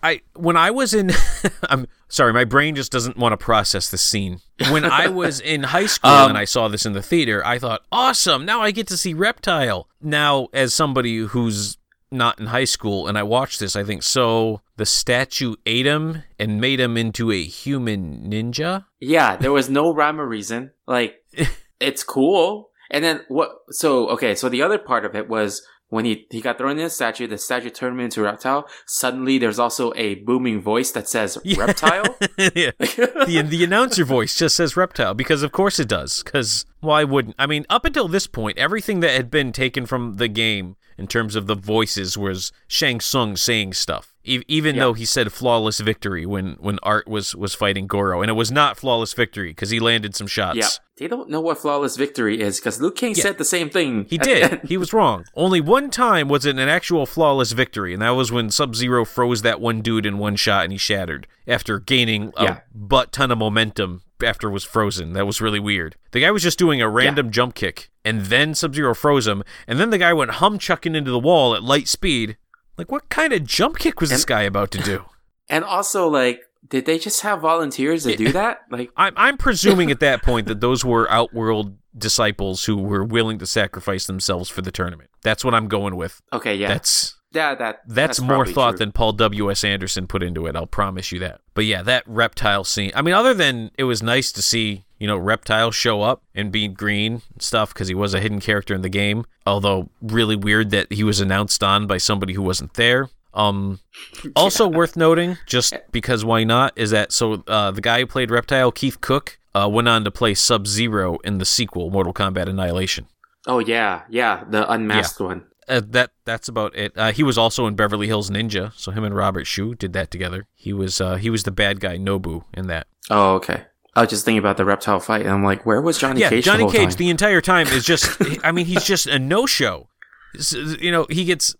I when I was in I'm sorry, my brain just doesn't want to process this scene. When I was in high school Um, and I saw this in the theater, I thought, "Awesome, now I get to see Reptile." Now, as somebody who's not in high school and I watched this, I think so the statue ate him and made him into a human ninja. Yeah, there was no rhyme or reason. Like, it's cool. And then what? So okay, so the other part of it was when he he got thrown in the statue. The statue turned him into a reptile. Suddenly, there's also a booming voice that says "reptile." yeah. the the announcer voice just says reptile because of course it does because why wouldn't i mean up until this point everything that had been taken from the game in terms of the voices was shang Tsung saying stuff e- even Yeah. though he said flawless victory when when art was was fighting goro and it was not flawless victory because he landed some shots yeah, they don't know what flawless victory is because Liu Kang said the same thing. He did. He was wrong. Only one time was it an actual flawless victory, and that was when Sub Zero froze that one dude in one shot and he shattered after gaining a Yeah. butt ton of momentum after it was frozen. That was really weird. The guy was just doing a random jump kick, and then Sub Zero froze him, and then the guy went hum chucking into the wall at light speed. Like, what kind of jump kick was this guy about to do? And also, like, did they just have volunteers to do that? Like, I'm, I'm presuming at that point that those were Outworld disciples who were willing to sacrifice themselves for the tournament. That's what I'm going with. okay, yeah, That's yeah, that That's, more thought true. than Paul W.S. Anderson put into it. I'll promise you that. But yeah, that reptile scene. I mean, other than it was nice to see, you know, reptile show up and be green and stuff because he was a hidden character in the game. Although really weird that he was announced on by somebody who wasn't there. Um, also worth noting, just because why not, is that so uh, the guy who played Reptile, Keith Cooke, uh, went on to play Sub Zero in the sequel, Mortal Kombat Annihilation. Oh yeah, yeah, the unmasked one. Uh, that that's about it. Uh, he was also in Beverly Hills Ninja, so him and Robert Shou did that together. He was uh, he was the bad guy Nobu in that. Oh okay. I was just thinking about the reptile fight, and I'm like, where was Johnny yeah, Cage? Johnny the Cage time? the entire time is just. I mean, he's just a no show. You know, he gets.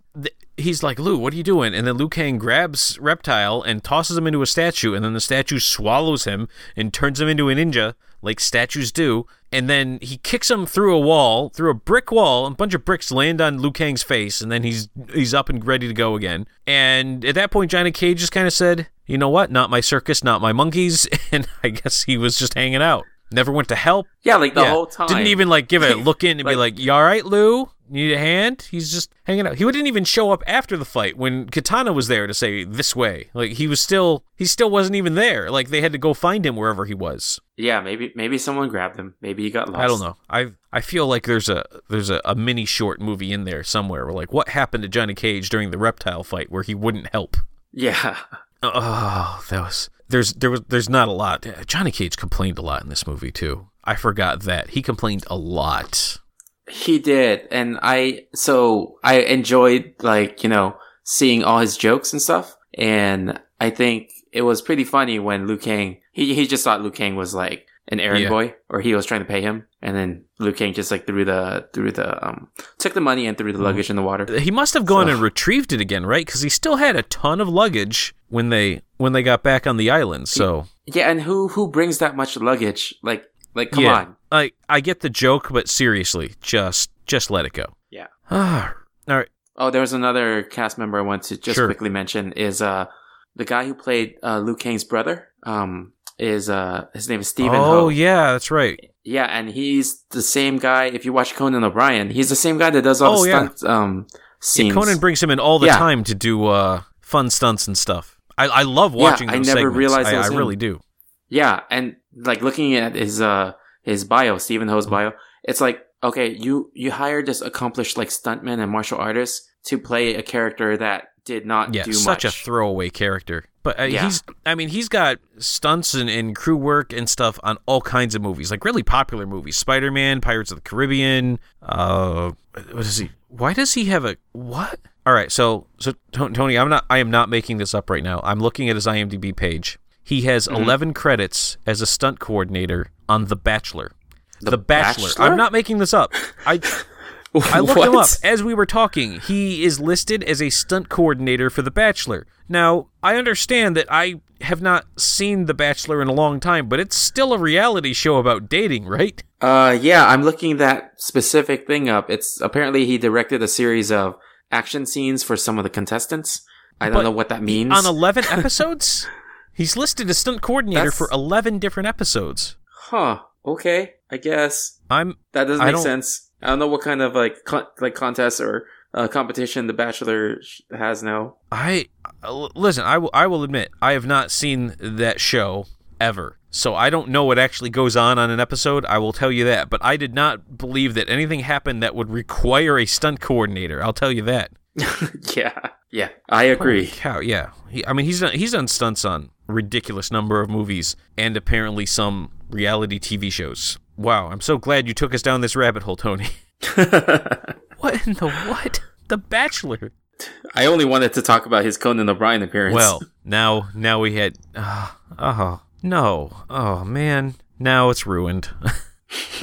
He's like, Liu, what are you doing? And then Liu Kang grabs Reptile and tosses him into a statue, and then the statue swallows him and turns him into a ninja, like statues do. And then he kicks him through a wall, through a brick wall, and a bunch of bricks land on Liu Kang's face, and then he's he's up and ready to go again. And at that point, Johnny Cage just kind of said, "You know what? Not my circus, not my monkeys." And I guess he was just hanging out. Never went to help. Yeah, like the Yeah. whole time. Didn't even like give it a look in and be Like- like, "You all right, Liu? Need a hand?" He's just hanging out. He wouldn't even show up after the fight when Kitana was there to say this way. Like he was still he still wasn't even there. Like they had to go find him wherever he was. Yeah, maybe maybe someone grabbed him. Maybe he got lost. I don't know. I I feel like there's a there's a, a mini short movie in there somewhere where like what happened to Johnny Cage during the reptile fight where he wouldn't help. Yeah. Oh, that was there's there was there's not a lot. Johnny Cage complained a lot in this movie too. I forgot that he complained a lot. He did, and I so I enjoyed like you know seeing all his jokes and stuff, and I think it was pretty funny when Liu Kang he he just thought Liu Kang was like an errand Yeah. boy, or he was trying to pay him, and then Liu Kang just like threw the threw the um took the money and threw the Mm-hmm. luggage in the water. He must have gone So- and retrieved it again, right? Because he still had a ton of luggage when they when they got back on the island. So Yeah, and who who brings that much luggage? Like like come yeah, on. I I get the joke, but seriously, just just let it go. Yeah. Ah, all right. Oh, there was another cast member I want to just Sure. quickly mention is uh the guy who played uh, Liu Kang's brother. Um, is uh his name is Steven oh Ho. yeah, that's right. Yeah, and he's the same guy. If you watch Conan O'Brien, he's the same guy that does all Oh, the yeah. um scenes. Conan brings him in all the Yeah. time to do uh, fun stunts and stuff. I, I love Yeah, watching I never segments. realized I, I really do. Yeah, and like looking at his uh his bio, Steven Ho's Mm-hmm. bio, it's like okay, you you hired this accomplished like stuntman and martial artist to play a character that did not Yeah, do such much. a throwaway character. But uh, Yeah. he's, I mean, he's got stunts and, and crew work and stuff on all kinds of movies, like really popular movies Spider Man, Pirates of the Caribbean. Uh, what is he? Why does he have a. What? All right, so so Tony, I'm not I am not making this up right now. I'm looking at his IMDb page. He has Mm-hmm. 11 credits as a stunt coordinator on The Bachelor. The The, Bachelor. Bachelor? I'm not making this up. I I looked him up as we were talking. He is listed as a stunt coordinator for The Bachelor. Now, I understand that I have not seen The Bachelor in a long time, but it's still a reality show about dating, right? Uh, yeah, I'm looking that specific thing up. It's apparently he directed a series of action scenes for some of the contestants. I don't But know what that means. On 11 episodes? He's listed as stunt coordinator That's- for 11 different episodes. huh? Okay, I guess I'm that doesn't I make sense. I don't know what kind of like con- like contest or uh, competition the Bachelor has now. I uh, listen. I will. I will admit I have not seen that show ever, so I don't know what actually goes on on an episode. I will tell you that. But I did not believe that anything happened that would require a stunt coordinator. I'll tell you that. yeah, yeah, I agree. Holy cow, yeah. He, I mean, he's done. He's done stunts on ridiculous number of movies and apparently some reality TV shows. Wow, I'm so glad you took us down this rabbit hole, Tony. what in the what? The Bachelor. I only wanted to talk about his Conan O'Brien appearance. Well, now now we had uh, oh no. Oh man. Now it's ruined.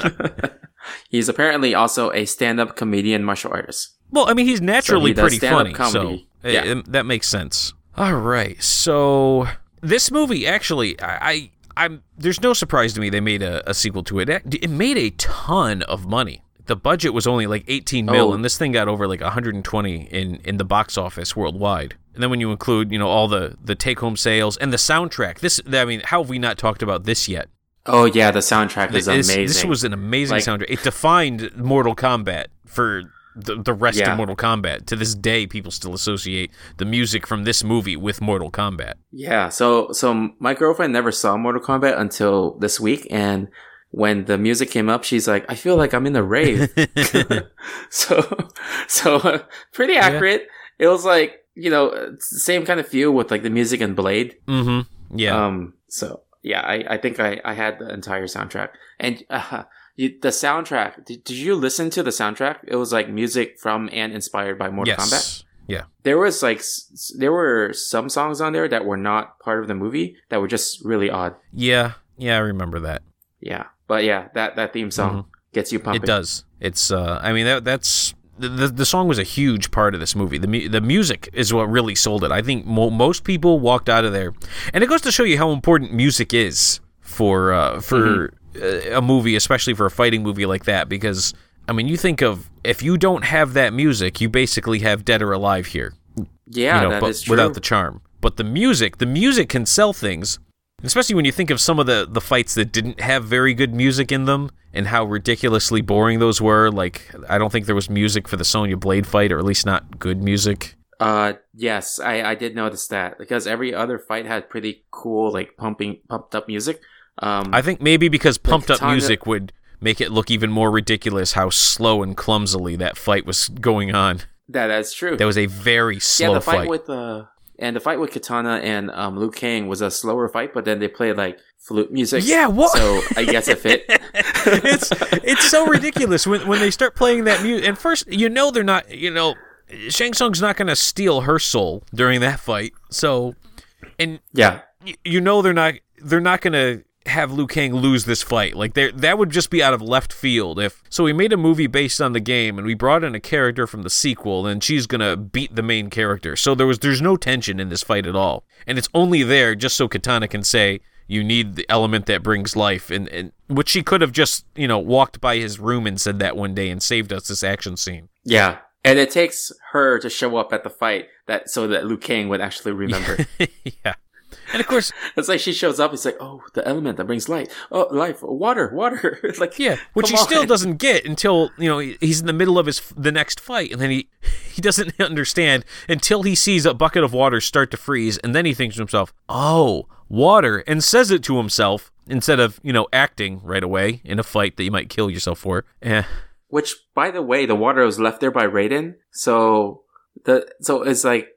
he's apparently also a stand-up comedian martial artist. well, I mean he's naturally he pretty funny, comedy. so Yeah. it- that makes sense. All right. So this movie actually I, I I'm there's no surprise to me they made a, a sequel to it. It it made a ton of money. The budget was only like 18 mil, Oh. and this thing got over like 120 in in the box office worldwide. And then when you include, you know, all the the take home sales and the soundtrack, this I mean, how have we not talked about this yet? Oh yeah, the soundtrack is This, amazing. this was an amazing Like- soundtrack. It defined Mortal Kombat for the, the rest Yeah. of Mortal Kombat. To this day, people still associate the music from this movie with Mortal Kombat. Yeah, so so my girlfriend never saw Mortal Kombat until this week, and when the music came up, she's like, "I feel like I'm in a rave." so so uh, pretty accurate. It was like you know same kind of feel with like the music and Blade. mm-hmm. Yeah. Um. So yeah, I I think I I had the entire soundtrack, and uh, you, the soundtrack. Did, did you listen to the soundtrack? It was like music from and inspired by Mortal Kombat yes. Yeah. there was like s- there were some songs on there that were not part of the movie that were just really odd. Yeah. Yeah. I remember that. Yeah, but yeah, that that theme song gets you pumping. Mm-hmm. It does. It's. uh I mean that that's the, the, song was a huge part of this movie. The mu- the music is what really sold it. I think mo- most people walked out of there, and it goes to show you how important music is for uh, for uh, a movie, especially for a fighting movie like that. Because I mean, you think of if you don't have that music, you basically have Dead or Alive here. Yeah, you know, that but is true. without the charm. But the music, the music can sell things. Especially when you think of some of the, the fights that didn't have very good music in them and how ridiculously boring those were. Like, I don't think there was music for the Sonya Blade fight, or at least not good music. Uh, yes, I, I did notice that because every other fight had pretty cool, like pumping, pumped up music. Um, I think maybe because pumped up music would make it look even more ridiculous how slow and clumsily that fight was going on. that that's true. That was a very yeah, slow the fight, fight. with uh, and the fight with Kitana and um, Liu Kang was a slower fight, but then they played like flute music. Yeah, what? So I guess it fit. it's it's so ridiculous when when they start playing that music. And first, you know they're not. You know, Shang Tsung's not going to steal her soul during that fight. So, and yeah, y- you know they're not they're not going to have Liu Kang lose this fight. Like there that would just be out of left field if so we made a movie based on the game and we brought in a character from the sequel and she's going to beat the main character. So there was there's no tension in this fight at all. And it's only there just so Kitana can say you need the element that brings life and, and which she could have just, you know, walked by his room and said that one day and saved us this action scene. yeah. And it takes her to show up at the fight that so that Liu Kang would actually remember. yeah. And of course, it's like she shows up. It's like, oh, the element that brings light. Oh, life, water, water. It's like, Yeah, which he still doesn't get until you know he's in the middle of his the next fight, and then he he doesn't understand until he sees a bucket of water start to freeze, and then he thinks to himself, "Oh, water," and says it to himself instead of you know acting right away in a fight that you might kill yourself for. Eh. Which, by the way, the water was left there by Raiden. So the so it's like,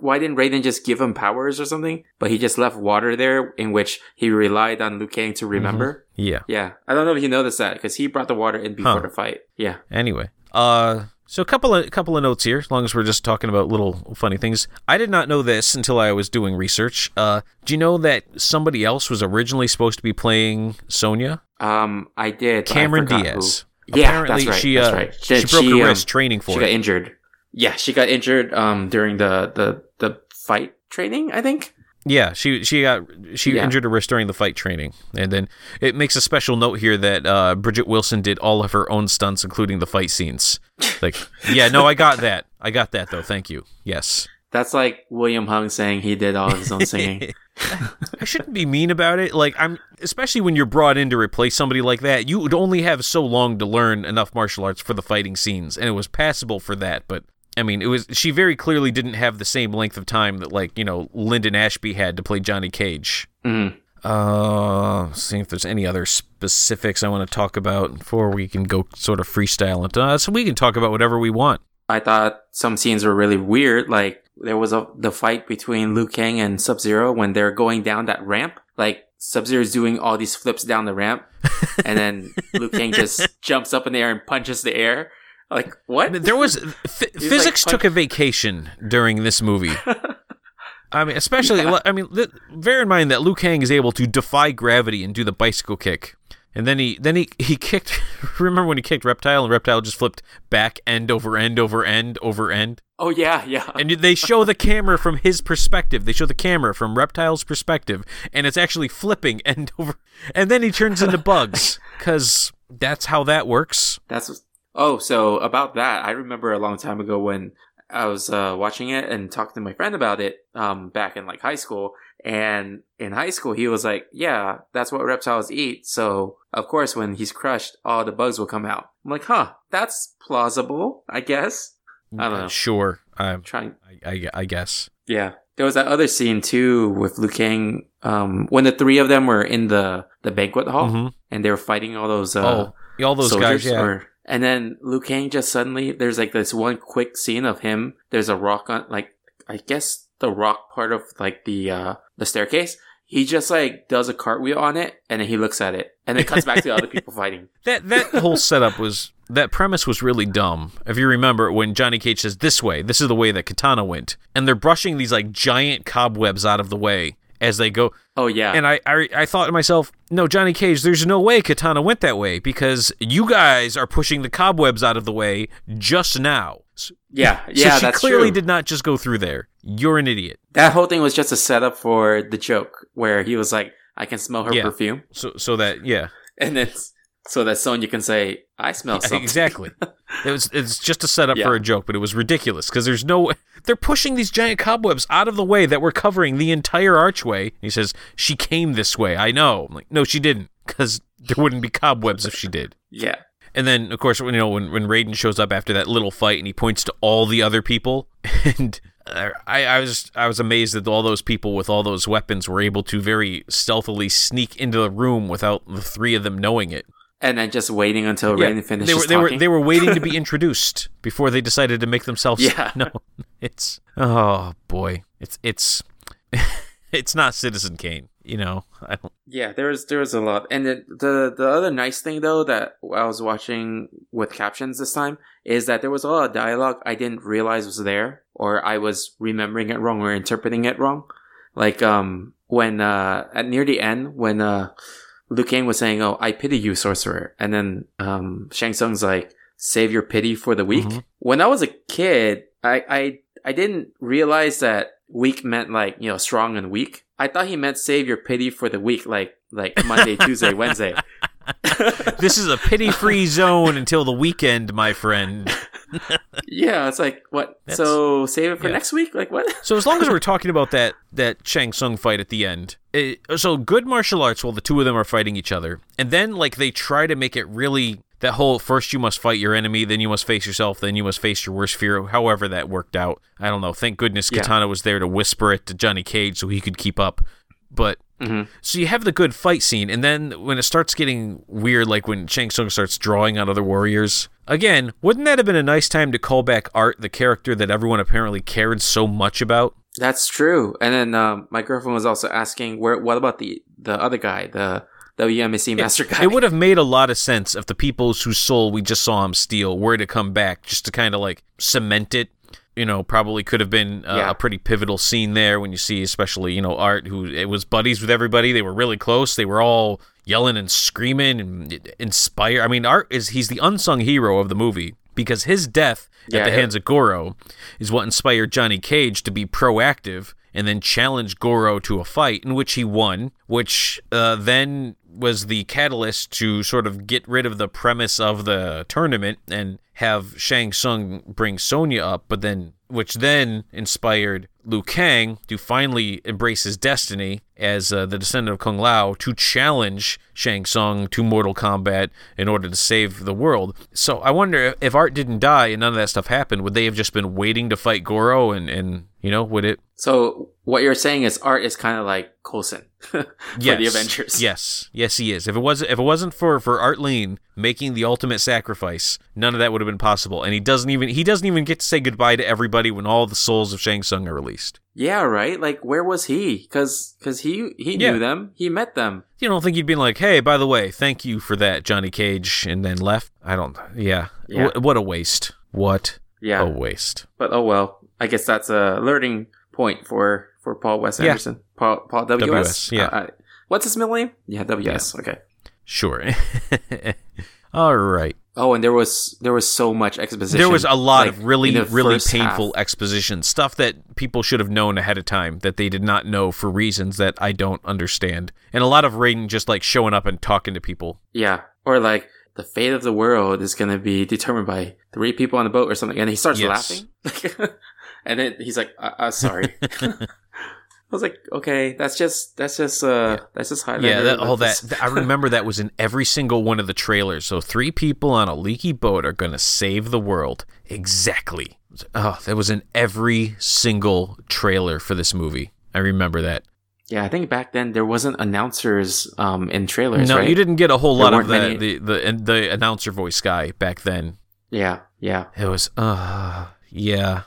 why didn't Raiden just give him powers or something? But he just left water there, in which he relied on Liu Kang to remember. Yeah. Yeah, I don't know if you noticed that because he brought the water in before Huh. the fight. Yeah. Anyway, uh, so a couple of couple of notes here, as long as we're just talking about little funny things. I did not know this until I was doing research. Uh, do you know that somebody else was originally supposed to be playing Sonya? Um, I did. but I Cameron Diaz. who. Yeah, Apparently, that's right. she that's uh, right. she Then broke her um, wrist training for She it. got injured. Yeah, she got injured um during the the the fight training. I think. Yeah, she she got she Yeah. injured her wrist during the fight training, and then it makes a special note here that uh, Bridgette Wilson did all of her own stunts, including the fight scenes. Like, yeah, no, I got that. I got that though. Thank you. Yes, That's like William Hung saying he did all of his own singing. I shouldn't be mean about it. Like, I'm especially when you're brought in to replace somebody like that. You would only have so long to learn enough martial arts for the fighting scenes, and it was passable for that. But I mean, it was she very clearly didn't have the same length of time that like you know Linden Ashby had to play Johnny Cage. Mhm. Uh, see if there's any other specifics I want to talk about before we can go sort of freestyle into. Uh, so we can talk about whatever we want. I thought some scenes were really weird. Like there was a the fight between Liu Kang and Sub Zero when they're going down that ramp. Like Sub Zero is doing all these flips down the ramp, and then Liu Kang just jumps up in the air and punches the air. Like what? There was like, physics punch- took a vacation during this movie. I mean, especially I mean, th- bear in mind that Liu Kang is able to defy gravity and do the bicycle kick. And then he then he he kicked. Remember when he kicked Reptile and Reptile just flipped back end over end over end over end. oh yeah, yeah. and they show the camera from his perspective. They show the camera from Reptile's perspective, and it's actually flipping end over. And then he turns into bugs because that's how that works. That's what- oh, so about that, I remember a long time ago when I was uh, watching it and talking to my friend about it um, back in like high school. And in high school, he was like, "Yeah, that's what reptiles eat." So of course, when he's crushed, all the bugs will come out. I'm like, "Huh, that's plausible, I guess." I don't know. Sure, I'm, Trying, I, I, I guess. yeah. There was that other scene too with Liu Kang um, when the three of them were in the the banquet hall Mhm. and they were fighting all those uh, oh, all those guys. Yeah. or and then Liu Kang just suddenly there's like this one quick scene of him there's a rock on like I guess the rock part of like the uh the staircase he just like does a cartwheel on it and then he looks at it and then cuts back to the other people fighting That that whole setup was that premise was really dumb. If you remember when Johnny Cage says this way, this is the way that Kitana went, and they're brushing these like giant cobwebs out of the way. As they go. Oh yeah. And I, I, I thought to myself, no, Johnny Cage, there's no way Kitana went that way because you guys are pushing the cobwebs out of the way just now. So, yeah, so yeah, she clearly true. did not just go through there. You're an idiot. That whole thing was just a setup for the joke where he was like, "I can smell her Yeah. perfume," So so that yeah, and then so that Sonya can say, "I smell something." exactly. It was it's just a setup Yeah. for a joke, but it was ridiculous because there's no they're pushing these giant cobwebs out of the way that were covering the entire archway. And he says she came this way. I know. I'm like, no, she didn't, because there wouldn't be cobwebs if she did. yeah, And then, of course, when you know when when Raiden shows up after that little fight and he points to all the other people, and uh, I, I was I was amazed that all those people with all those weapons were able to very stealthily sneak into the room without the three of them knowing it. And then just waiting until Raiden finishes they were they were they were waiting to be introduced before they decided to make themselves. Yeah. no, it's oh boy, it's it's it's not Citizen Kane. You know, I don't. Yeah, there was there was a lot, and the, the the other nice thing though that I was watching with captions this time is that there was a lot of dialogue I didn't realize was there, or I was remembering it wrong or interpreting it wrong. Like um when uh at near the end when uh Liu Kang was saying, "Oh, I pity you, sorcerer," and then um Shang Tsung's like, "Save your pity for the weak." Mhm. When I was a kid, I I I didn't realize that weak meant like you know strong and weak. I thought he meant save your pity for the week, like like Monday, Tuesday, Wednesday. This is a pity-free zone until the weekend, my friend. yeah, it's like what? That's- so save it for yeah. next week? Like what? So as long as we're talking about that that Shang Tsung fight at the end, it, so good martial arts while the two of them are fighting each other, and then like they try to make it really that whole first you must fight your enemy, then you must face yourself, then you must face your worst fear. However that worked out, I don't know. Thank goodness Yeah. Kitana was there to whisper it to Johnny Cage so he could keep up. But Mhm. so you have the good fight scene, and then when it starts getting weird, like when Shang Tsung starts drawing on other warriors, again, wouldn't that have been a nice time to call back Art, the character that everyone apparently cared so much about? That's true. And then um, my girlfriend was also asking, where? What about the the other guy, the WMAC master guy? It would have made a lot of sense if the people whose soul we just saw him steal were to come back just to kind of like cement it. You know, probably could have been uh, Yeah. a pretty pivotal scene there when you see, especially, you know, Art, who it was buddies with everybody. They were really close. They were all yelling and screaming and inspire. I mean, Art is he's the unsung hero of the movie because his death Yeah, at the it- hands of Goro is what inspired Johnny Cage to be proactive and then challenge Goro to a fight in which he won, which uh, then was the catalyst to sort of get rid of the premise of the tournament and have Shang Tsung bring Sonya up, but then which then inspired Liu Kang to finally embrace his destiny as uh, the descendant of Kung Lao to challenge Shang Tsung to Mortal Kombat in order to save the world. So I wonder if Art didn't die and none of that stuff happened, would they have just been waiting to fight Goro and, and you know, would it so what you're saying is art is kind of like Coulson for yes. the Avengers. Yes, yes, he is. If it was, if it wasn't for for Art Lean making the ultimate sacrifice, none of that would have been possible. And he doesn't even he doesn't even get to say goodbye to everybody when all the souls of Shang Tsung are released. Yeah, right. Like where was he? Because because he he Yeah. knew them. He met them. You don't think he'd been like, "Hey, by the way, thank you for that, Johnny Cage," and then left? I don't. Yeah. Yeah. Wh- what a waste. What Yeah. a waste. But oh well. I guess that's a learning point for for Paul Wes Yeah. Anderson. Paul Paul WS. WS, yeah. Uh, uh, what's his middle name? Yeah, WS. Okay. Sure. all right. Oh, and there was there was so much exposition. There was a lot like, of really, really painful half. exposition stuff that people should have known ahead of time that they did not know for reasons that I don't understand, and a lot of Raiden just like showing up and talking to people. Yeah, or like the fate of the world is going to be determined by three people on a boat or something, and he starts Yes. laughing, and then he's like, uh, uh, "Sorry." I was like, "Okay, that's just that's just uh that's just Highlander." Yeah, that, all that I remember that was in every single one of the trailers. So three people on a leaky boat are going to save the world. Exactly. Oh, that was in every single trailer for this movie. I remember that. Yeah, I think back then there wasn't announcers um in trailers. no, right? you didn't get a whole There lot of weren't the, the the the announcer voice guy back then. Yeah, yeah. It was uh yeah,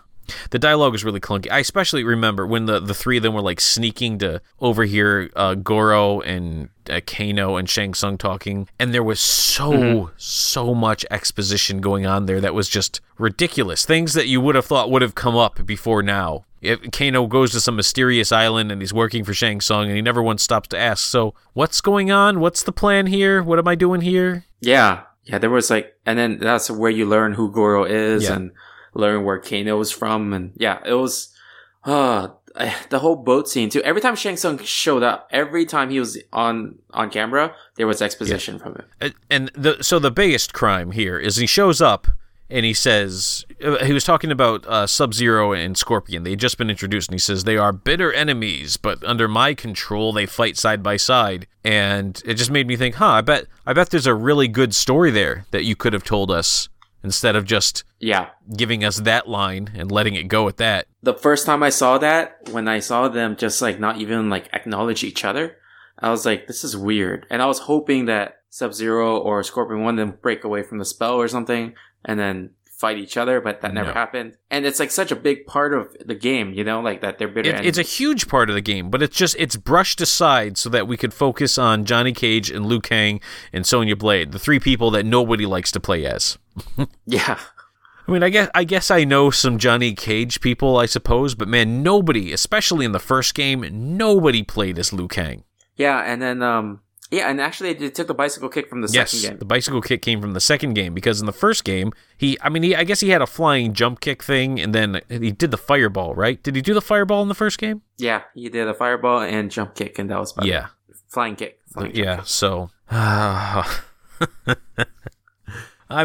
The dialogue is really clunky. I especially remember when the, the three of them were like sneaking to overhear uh, Goro and uh, Kano and Shang Tsung talking, and there was so Mm-hmm. so much exposition going on there that was just ridiculous. Things that you would have thought would have come up before now. If Kano goes to some mysterious island and he's working for Shang Tsung, and he never once stops to ask, "So what's going on? What's the plan here? What am I doing here?" Yeah, yeah. There was like, and then that's where you learn who Goro is Yeah. and learn where Kano was from, and yeah, it was, uh, the whole boat scene too. Every time Shang Tsung showed up, every time he was on on camera, there was exposition from him. And- and the so the biggest crime here is he shows up and he says uh, he was talking about uh, Sub Zero and Scorpion. They had just been introduced, and he says they are bitter enemies, but under my control, they fight side by side. And it just made me think, huh? I bet I bet there's a really good story there that you could have told us instead of just Yeah. giving us that line and letting it go at that. The first time I saw that, when I saw them just like not even like acknowledge each other, I was like, this is weird. And I was hoping that Sub Zero or Scorpion one of them break away from the spell or something and then fight each other, but that never No. happened. And it's like such a big part of the game, you know, like that they're bitter. It, it's a huge part of the game, but it's just it's brushed aside so that we could focus on Johnny Cage and Liu Kang and Sonya Blade, the three people that nobody likes to play as. yeah. I mean, I guess I guess I know some Johnny Cage people, I suppose, but man, nobody, especially in the first game, nobody played as Liu Kang. Yeah, and then um yeah, and actually they took the bicycle kick from the yes, second game. the bicycle kick came from the second game because in the first game, he, I mean, he, I guess he had a flying jump kick thing, and then he did the fireball, right? Did he do the fireball in the first game? Yeah, he did a fireball and jump kick and that was about it. Yeah, Flying kick. Flying yeah. kick. So, I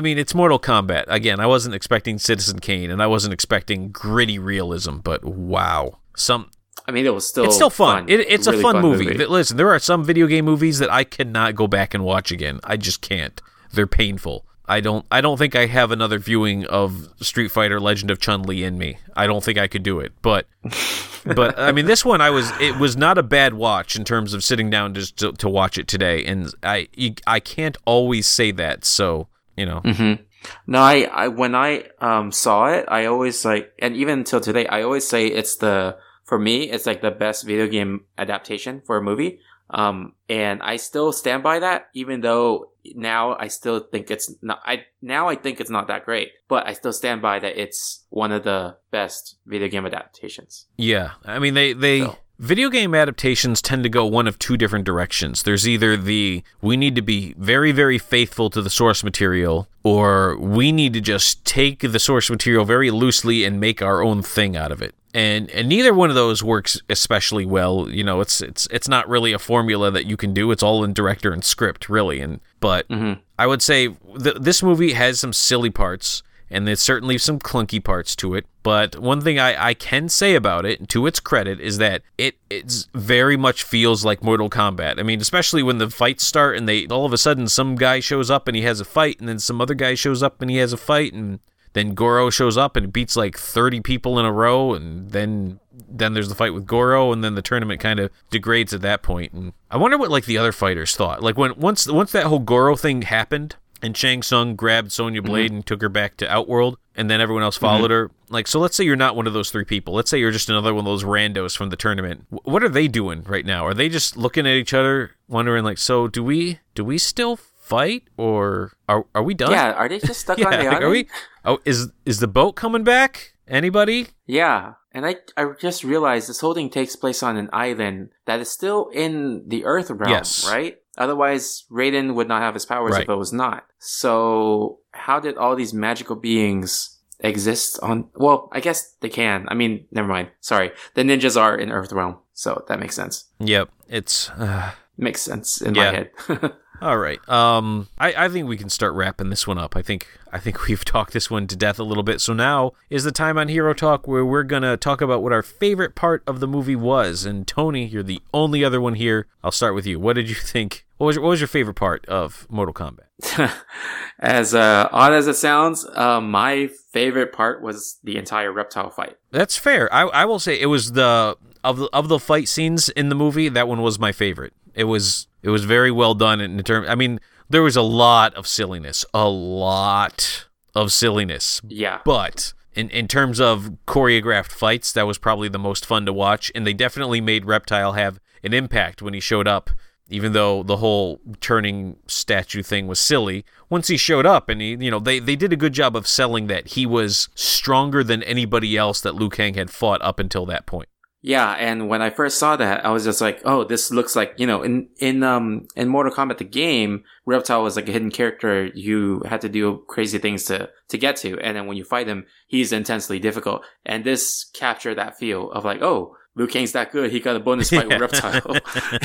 mean, it's Mortal Kombat. Again, I wasn't expecting Citizen Kane, and I wasn't expecting gritty realism, but wow, some I mean it was still it's still fun. It, it's Really a fun, movie. Th- Listen, there are some video game movies that I cannot go back and watch again. I just can't. They're painful. I don't. I don't think I have another viewing of Street Fighter: Legend of Chun Li in me. I don't think I could do it. But, but I mean, this one I was. It was not a bad watch in terms of sitting down just to, to watch it today. And I, I can't always say that. So you know, Mm-hmm. No, I, I when I um saw it, I always like, and even until today, I always say it's the for me, it's like the best video game adaptation for a movie. Um, and I still stand by that, even though now I still think it's not. I now I think it's not that great, but I still stand by that it's one of the best video game adaptations. Yeah, I mean they they So- video game adaptations tend to go one of two different directions. There's either the we need to be very very faithful to the source material or we need to just take the source material very loosely and make our own thing out of it. And and neither one of those works especially well. You know, it's it's it's not really a formula that you can do. It's all in director and script, really. And but Mhm. I would say th- this movie has some silly parts, and there's certainly some clunky parts to it. But one thing I, I can say about it, to its credit, is that it it's very much feels like Mortal Kombat. I mean, especially when the fights start and they all of a sudden some guy shows up and he has a fight, and then some other guy shows up and he has a fight, and then Goro shows up and beats like 30 people in a row, and then then there's the fight with Goro, and then the tournament kind of degrades at that point. And I wonder what like the other fighters thought. Like when once once that whole Goro thing happened, and Shang Tsung grabbed Sonya mm-hmm. Blade and took her back to Outworld, and then everyone else followed mm-hmm. her. Like, so let's say you're not one of those three people. Let's say you're just another one of those randos from the tournament. W- what are they doing right now? Are they just looking at each other, wondering like, so do we do we still fight or are are we done? Yeah, are they just stuck Yeah, on the island? are we? Oh, is is the boat coming back? Anybody? Yeah, and I I just realized this whole thing takes place on an island that is still in the Earth realm, Yes. right? Otherwise, Raiden would not have his powers Right. if it was not. So, how did all these magical beings exist on? Well, I guess they can. I mean, never mind. Sorry, the ninjas are in Earth realm, so that makes sense. Yep. It's. Uh, Makes sense in Yeah. my head. All right. Um, I, I think we can start wrapping this one up. I think I think we've talked this one to death a little bit. So now is the time on Hero Talk where we're gonna talk about what our favorite part of the movie was. And Tony, you're the only other one here. I'll start with you. What did you think? What was your, what was your favorite part of Mortal Kombat? as uh, odd as it sounds, uh, my favorite part was the entire reptile fight. That's fair. I, I will say it was the of the of the fight scenes in the movie. That one was my favorite. It was it was very well done in terms. I mean, there was a lot of silliness, a lot of silliness, Yeah. but in in terms of choreographed fights, that was probably the most fun to watch, and they definitely made Reptile have an impact when he showed up. Even though the whole turning statue thing was silly, once he showed up and he, you know, they, they did a good job of selling that he was stronger than anybody else that Liu Kang had fought up until that point. Yeah, and when I first saw that, I was just like, "Oh, this looks like you know." In in um in Mortal Kombat the game, Reptile was like a hidden character. You had to do crazy things to to get to, and then when you fight him, he's intensely difficult. And this captured that feel of like, "Oh, Liu Kang's that good. He got a bonus fight with Reptile."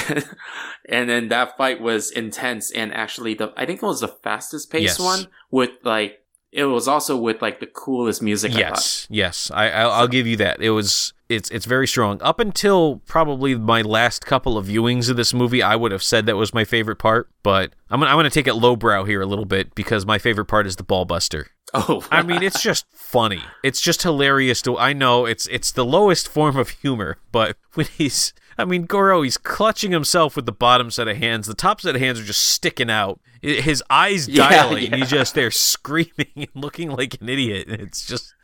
and then that fight was intense and actually the I think it was the fastest paced Yes. one with like it was also with like the coolest music. I. Yes, yes, I, I'll, I'll give you that. It was it's it's very strong. Up until probably my last couple of viewings of this movie, I would have said that was my favorite part. But I'm gonna I'm gonna take it lowbrow here a little bit because my favorite part is the ball buster. Oh, I mean, it's just funny. It's just hilarious. To I know it's it's the lowest form of humor, but when he's I mean, Goro, he's clutching himself with the bottom set of hands. The top set of hands are just sticking out. His eyes Yeah, dilate, and yeah. he's just there screaming and looking like an idiot. It's just,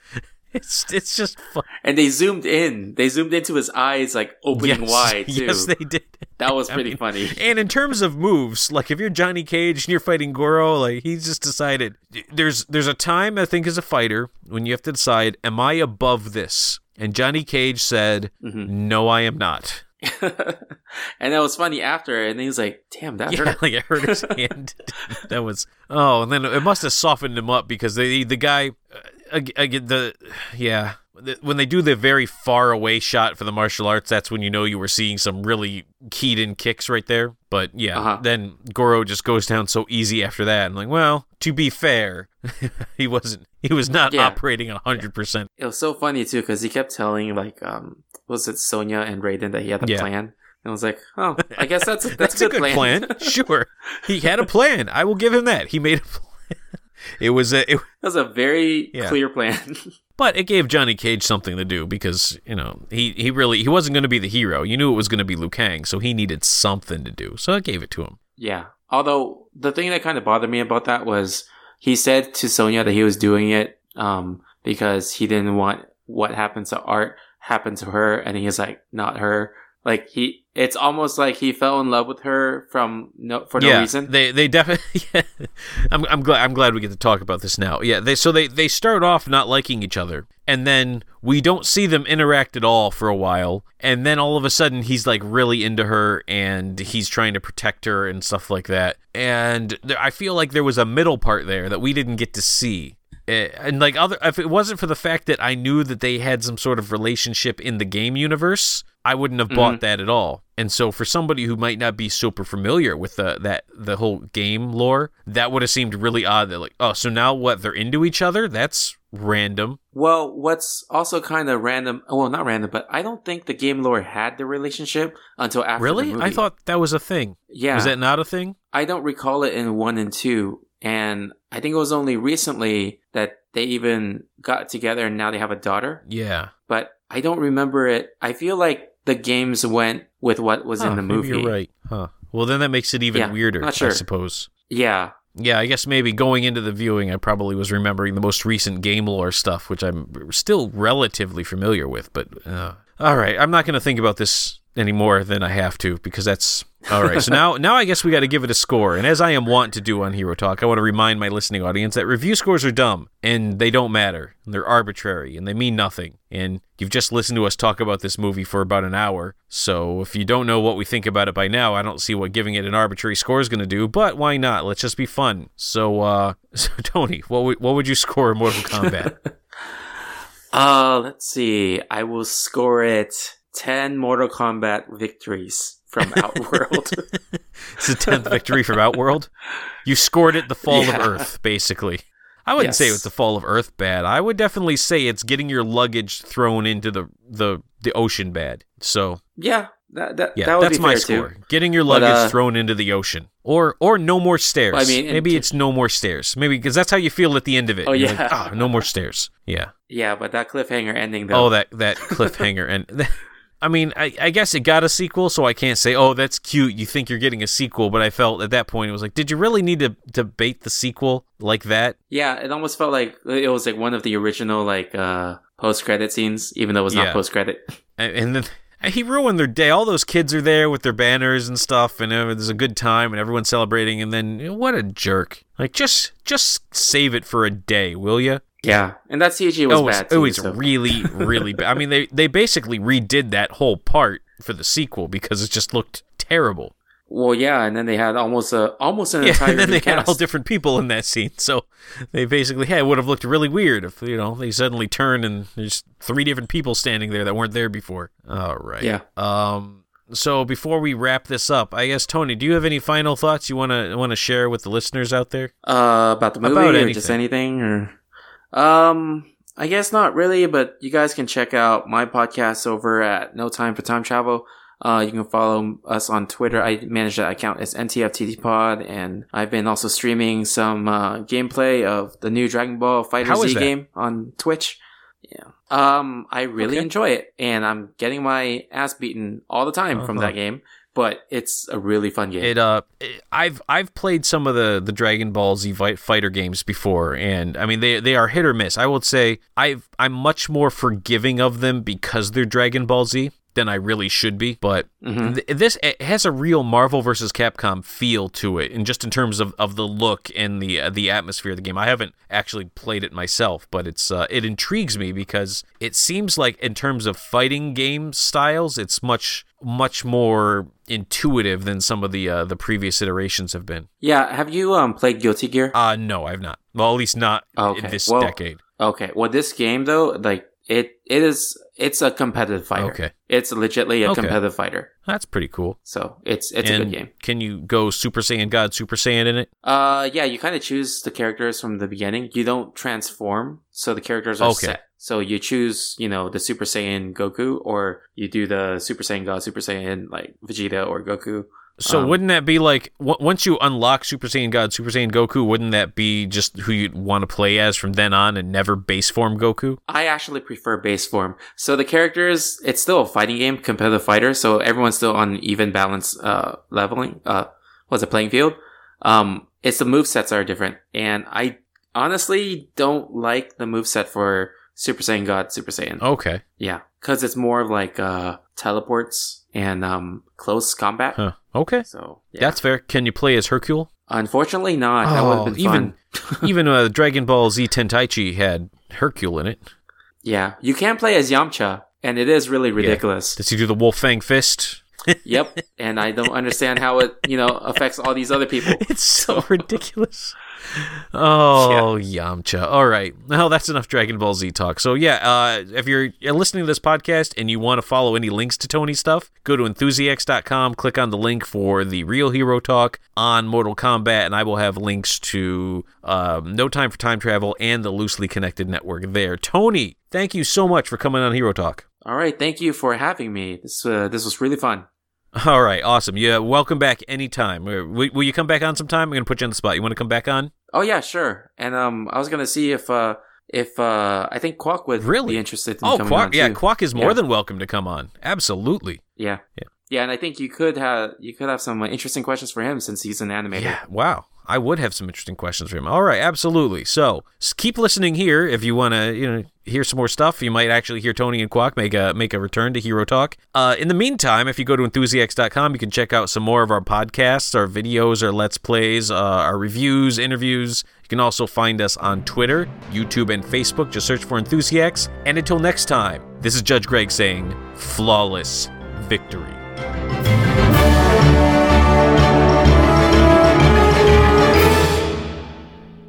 it's it's just fun. and they zoomed in. They zoomed into his eyes, like opening Yes, wide too. yes, they did. that was I pretty mean, funny. And in terms of moves, like if you're Johnny Cage and you're fighting Goro, like he's just decided there's there's a time I think as a fighter when you have to decide, am I above this? And Johnny Cage said, Mm-hmm. No, I am not. and that was funny after, and he was like, "Damn, that Yeah, hurt." like it hurt his hand. that was oh, and then it must have softened him up because they the guy, uh, ag- ag- the yeah, when they do the very far away shot for the martial arts, that's when you know you were seeing some really keyed in kicks right there. But yeah, Uh-huh. then Goro just goes down so easy after that. I'm like, well, to be fair, he wasn't. He was not Yeah. operating hundred percent. It was so funny too because he kept telling like, um, was it Sonya and Raiden that he had a Yeah. plan? And I was like, "Oh, I guess that's a, That's, that's, a good plan. Sure, he had a plan. I will give him that. He made a plan. It was a. It, That was a very Yeah. clear plan. But it gave Johnny Cage something to do because, you know, he, he really he wasn't going to be the hero. You knew it was going to be Liu Kang, so he needed something to do. So it gave it to him. yeah. Although the thing that kind of bothered me about that was he said to Sonya that he was doing it um, because he didn't want what happened to Art happen to her, and he's like, not her. Like he, it's almost like he fell in love with her from no for no yeah, reason. they they definitely. Yeah. I'm I'm glad I'm glad we get to talk about this now. Yeah, they so they they start off not liking each other, and then we don't see them interact at all for a while, and then all of a sudden he's like really into her, and he's trying to protect her and stuff like that. And there, I feel like there was a middle part there that we didn't get to see. Eh, And like other, if it wasn't for the fact that I knew that they had some sort of relationship in the game universe, I wouldn't have bought that at all. And so, for somebody who might not be super familiar with the that the whole game lore, that would have seemed really odd. That like, oh, so now what? They're into each other? That's random. Well, what's also kind of random, well, not random, but I don't think the game lore had the relationship until after really? the I thought that was a thing. yeah, Was that not a thing? I don't recall it in one and two, and I think it was only recently that they even got together and now they have a daughter. Yeah. But I don't remember it. I feel like the games went with what was Huh, in the movie. You're right. Huh. Well, then that makes it even Yeah, weirder. sure. I suppose. Yeah, Yeah, I guess maybe going into the viewing, I probably was remembering the most recent game lore stuff, which I'm still relatively familiar with. But uh, all right, I'm not going to think about this any more than I have to because that's all right. So now, now I guess we got to give it a score. And as I am wont to do on Hero Talk, I want to remind my listening audience that review scores are dumb and they don't matter. And they're arbitrary and they mean nothing. And you've just listened to us talk about this movie for about an hour. So if you don't know what we think about it by now, I don't see what giving it an arbitrary score is going to do. But why not? Let's just be fun. So, uh, so Tony, what would, what would you score Mortal Kombat? Uh, let's see. I will score it 10 Mortal Kombat victories from Outworld. it's the tenth victory from Outworld. You scored it the fall Yeah. of Earth, basically. I wouldn't say Yes. it's the fall of Earth bad. I would definitely say it's getting your luggage thrown into the the, the ocean bad. So yeah, that, that, yeah, that would that's be my fair score. too. Getting your But, luggage uh, thrown into the ocean, or or no more stairs. I mean, maybe it's no more stairs. Maybe because that's how you feel at the end of it. Oh, You're like, yeah. "Ah, no more stairs. Yeah. Yeah, but that cliffhanger ending though. Oh, that that cliffhanger and I mean, I, I guess it got a sequel, so I can't say, oh, that's cute. You think you're getting a sequel, but I felt at that point it was like, did you really need to bait the sequel like that? Yeah, it almost felt like it was like one of the original like uh post credit scenes, even though it was Yeah. not post credit. And, and then he ruined their day. All those kids are there with their banners and stuff, and uh, there's a good time, and everyone's celebrating. And then what a jerk! Like just just save it for a day, will you? yeah, and that CG was it was, bad it too. was so- really really bad. I mean, they they basically redid that whole part for the sequel because it just looked terrible. Well, yeah, and then they had almost a almost an Yeah, entire and then they new had all different people in that scene, so they basically yeah, it would have looked really weird if you know they suddenly turn and there's three different people standing there that weren't there before. All right. Yeah. Um. So before we wrap this up, I guess Tony, do you have any final thoughts you want to want to share with the listeners out there? Uh, about the movie About or just anything or um I guess not really, but you guys can check out my podcast over at No Time for Time Travel. Uh, you can follow us on Twitter. I manage that account as NTFTT Pod, and I've been also streaming some uh, gameplay of the new Dragon Ball Fighter Z that? game on Twitch. Yeah. Um, I really Okay. enjoy it, and I'm getting my ass beaten all the time from Uh-huh. that game. But it's a really fun game. It uh, it- I've I've played some of the the Dragon Ball Z fighter games before, and I mean they they are hit or miss. I would say I've I'm much more forgiving of them because they're Dragon Ball Z than I really should be. But Mhm. th- this it has a real Marvel versus Capcom feel to it, and just in terms of, of the look and the uh, the atmosphere of the game. I haven't actually played it myself, but it's uh, it intrigues me because it seems like in terms of fighting game styles, it's much much more intuitive than some of the uh, the previous iterations have been. yeah. Have you um played Guilty Gear? Uh no, I've not. Well, at least not Okay, in this well- decade. Okay. Well, this game though, like it, it is, it's a competitive fighter. Okay. It's legitly a Okay. competitive fighter. That's pretty cool. So it's, it's and a good game. Can you go Super Saiyan God, Super Saiyan in it? Uh, yeah, you kind of choose the characters from the beginning. You don't transform, so the characters are Okay. set. So you choose, you know, the Super Saiyan Goku, or you do the Super Saiyan God, Super Saiyan like Vegeta or Goku. So Um, wouldn't that be like w- once you unlock Super Saiyan God, Super Saiyan Goku? Wouldn't that be just who you'd want to play as from then on, and never base form Goku? I actually prefer base form. So the characters, it's still a fighting game, competitive fighter. So everyone's still on even balance, uh, leveling, uh, what's it, playing field? Um, it's the move sets are different. And I honestly don't like the move set for Super Saiyan God, Super Saiyan. Okay, Yeah. Cause it's more of like, uh, teleports and, um, close combat. huh? Okay, So, yeah. that's fair. Can you play as Hercule? Unfortunately not. that would Oh, have been even- fun. Even uh, Dragon Ball Z Tenkaichi had Hercule in it. yeah. You can play as Yamcha. And it is really ridiculous. Does he do the Wolf Fang Fist? Yep. And I don't understand how it, you know, affects all these other people. It's so ridiculous. Oh, Yamcha. All right. Well, that's enough Dragon Ball Z talk. So, yeah, uh, if you're, listening to this podcast and you want to follow any links to Tony's stuff, go to enthusiasts.com, click on the link for the Real Hero Talk on Mortal Kombat, and I will have links to um, No Time for Time Travel and the Loosely Connected Network there. Tony, thank you so much for coming on Hero Talk. All right. Thank you for having me. This, uh, this was really fun. All right, awesome. Yeah, welcome back anytime. Uh, Will, will you come back on sometime? I'm going to put you on the spot. You want to come back on? Oh yeah, sure. And, um, I was going to see if, uh, if, uh, I think Quack would Really? be interested in Oh, Quack! Yeah. Quack is more Yeah. than welcome to come on. Absolutely. Yeah. Yeah. Yeah. And I think you could have, you could have some interesting questions for him since he's an animator. Yeah. Wow. I would have some interesting questions for him. All right, absolutely. So keep listening here if you want to, you know, hear some more stuff. You might actually hear Tony and Quack make a make a return to Hero Talk. Uh, in the meantime, if you go to enthusiasts.com, you can check out some more of our podcasts, our videos, our let's plays, uh, our reviews, interviews. You can also find us on Twitter, YouTube, and Facebook. Just search for Enthusiasts. And until next time, this is Judge Greg saying, flawless victory.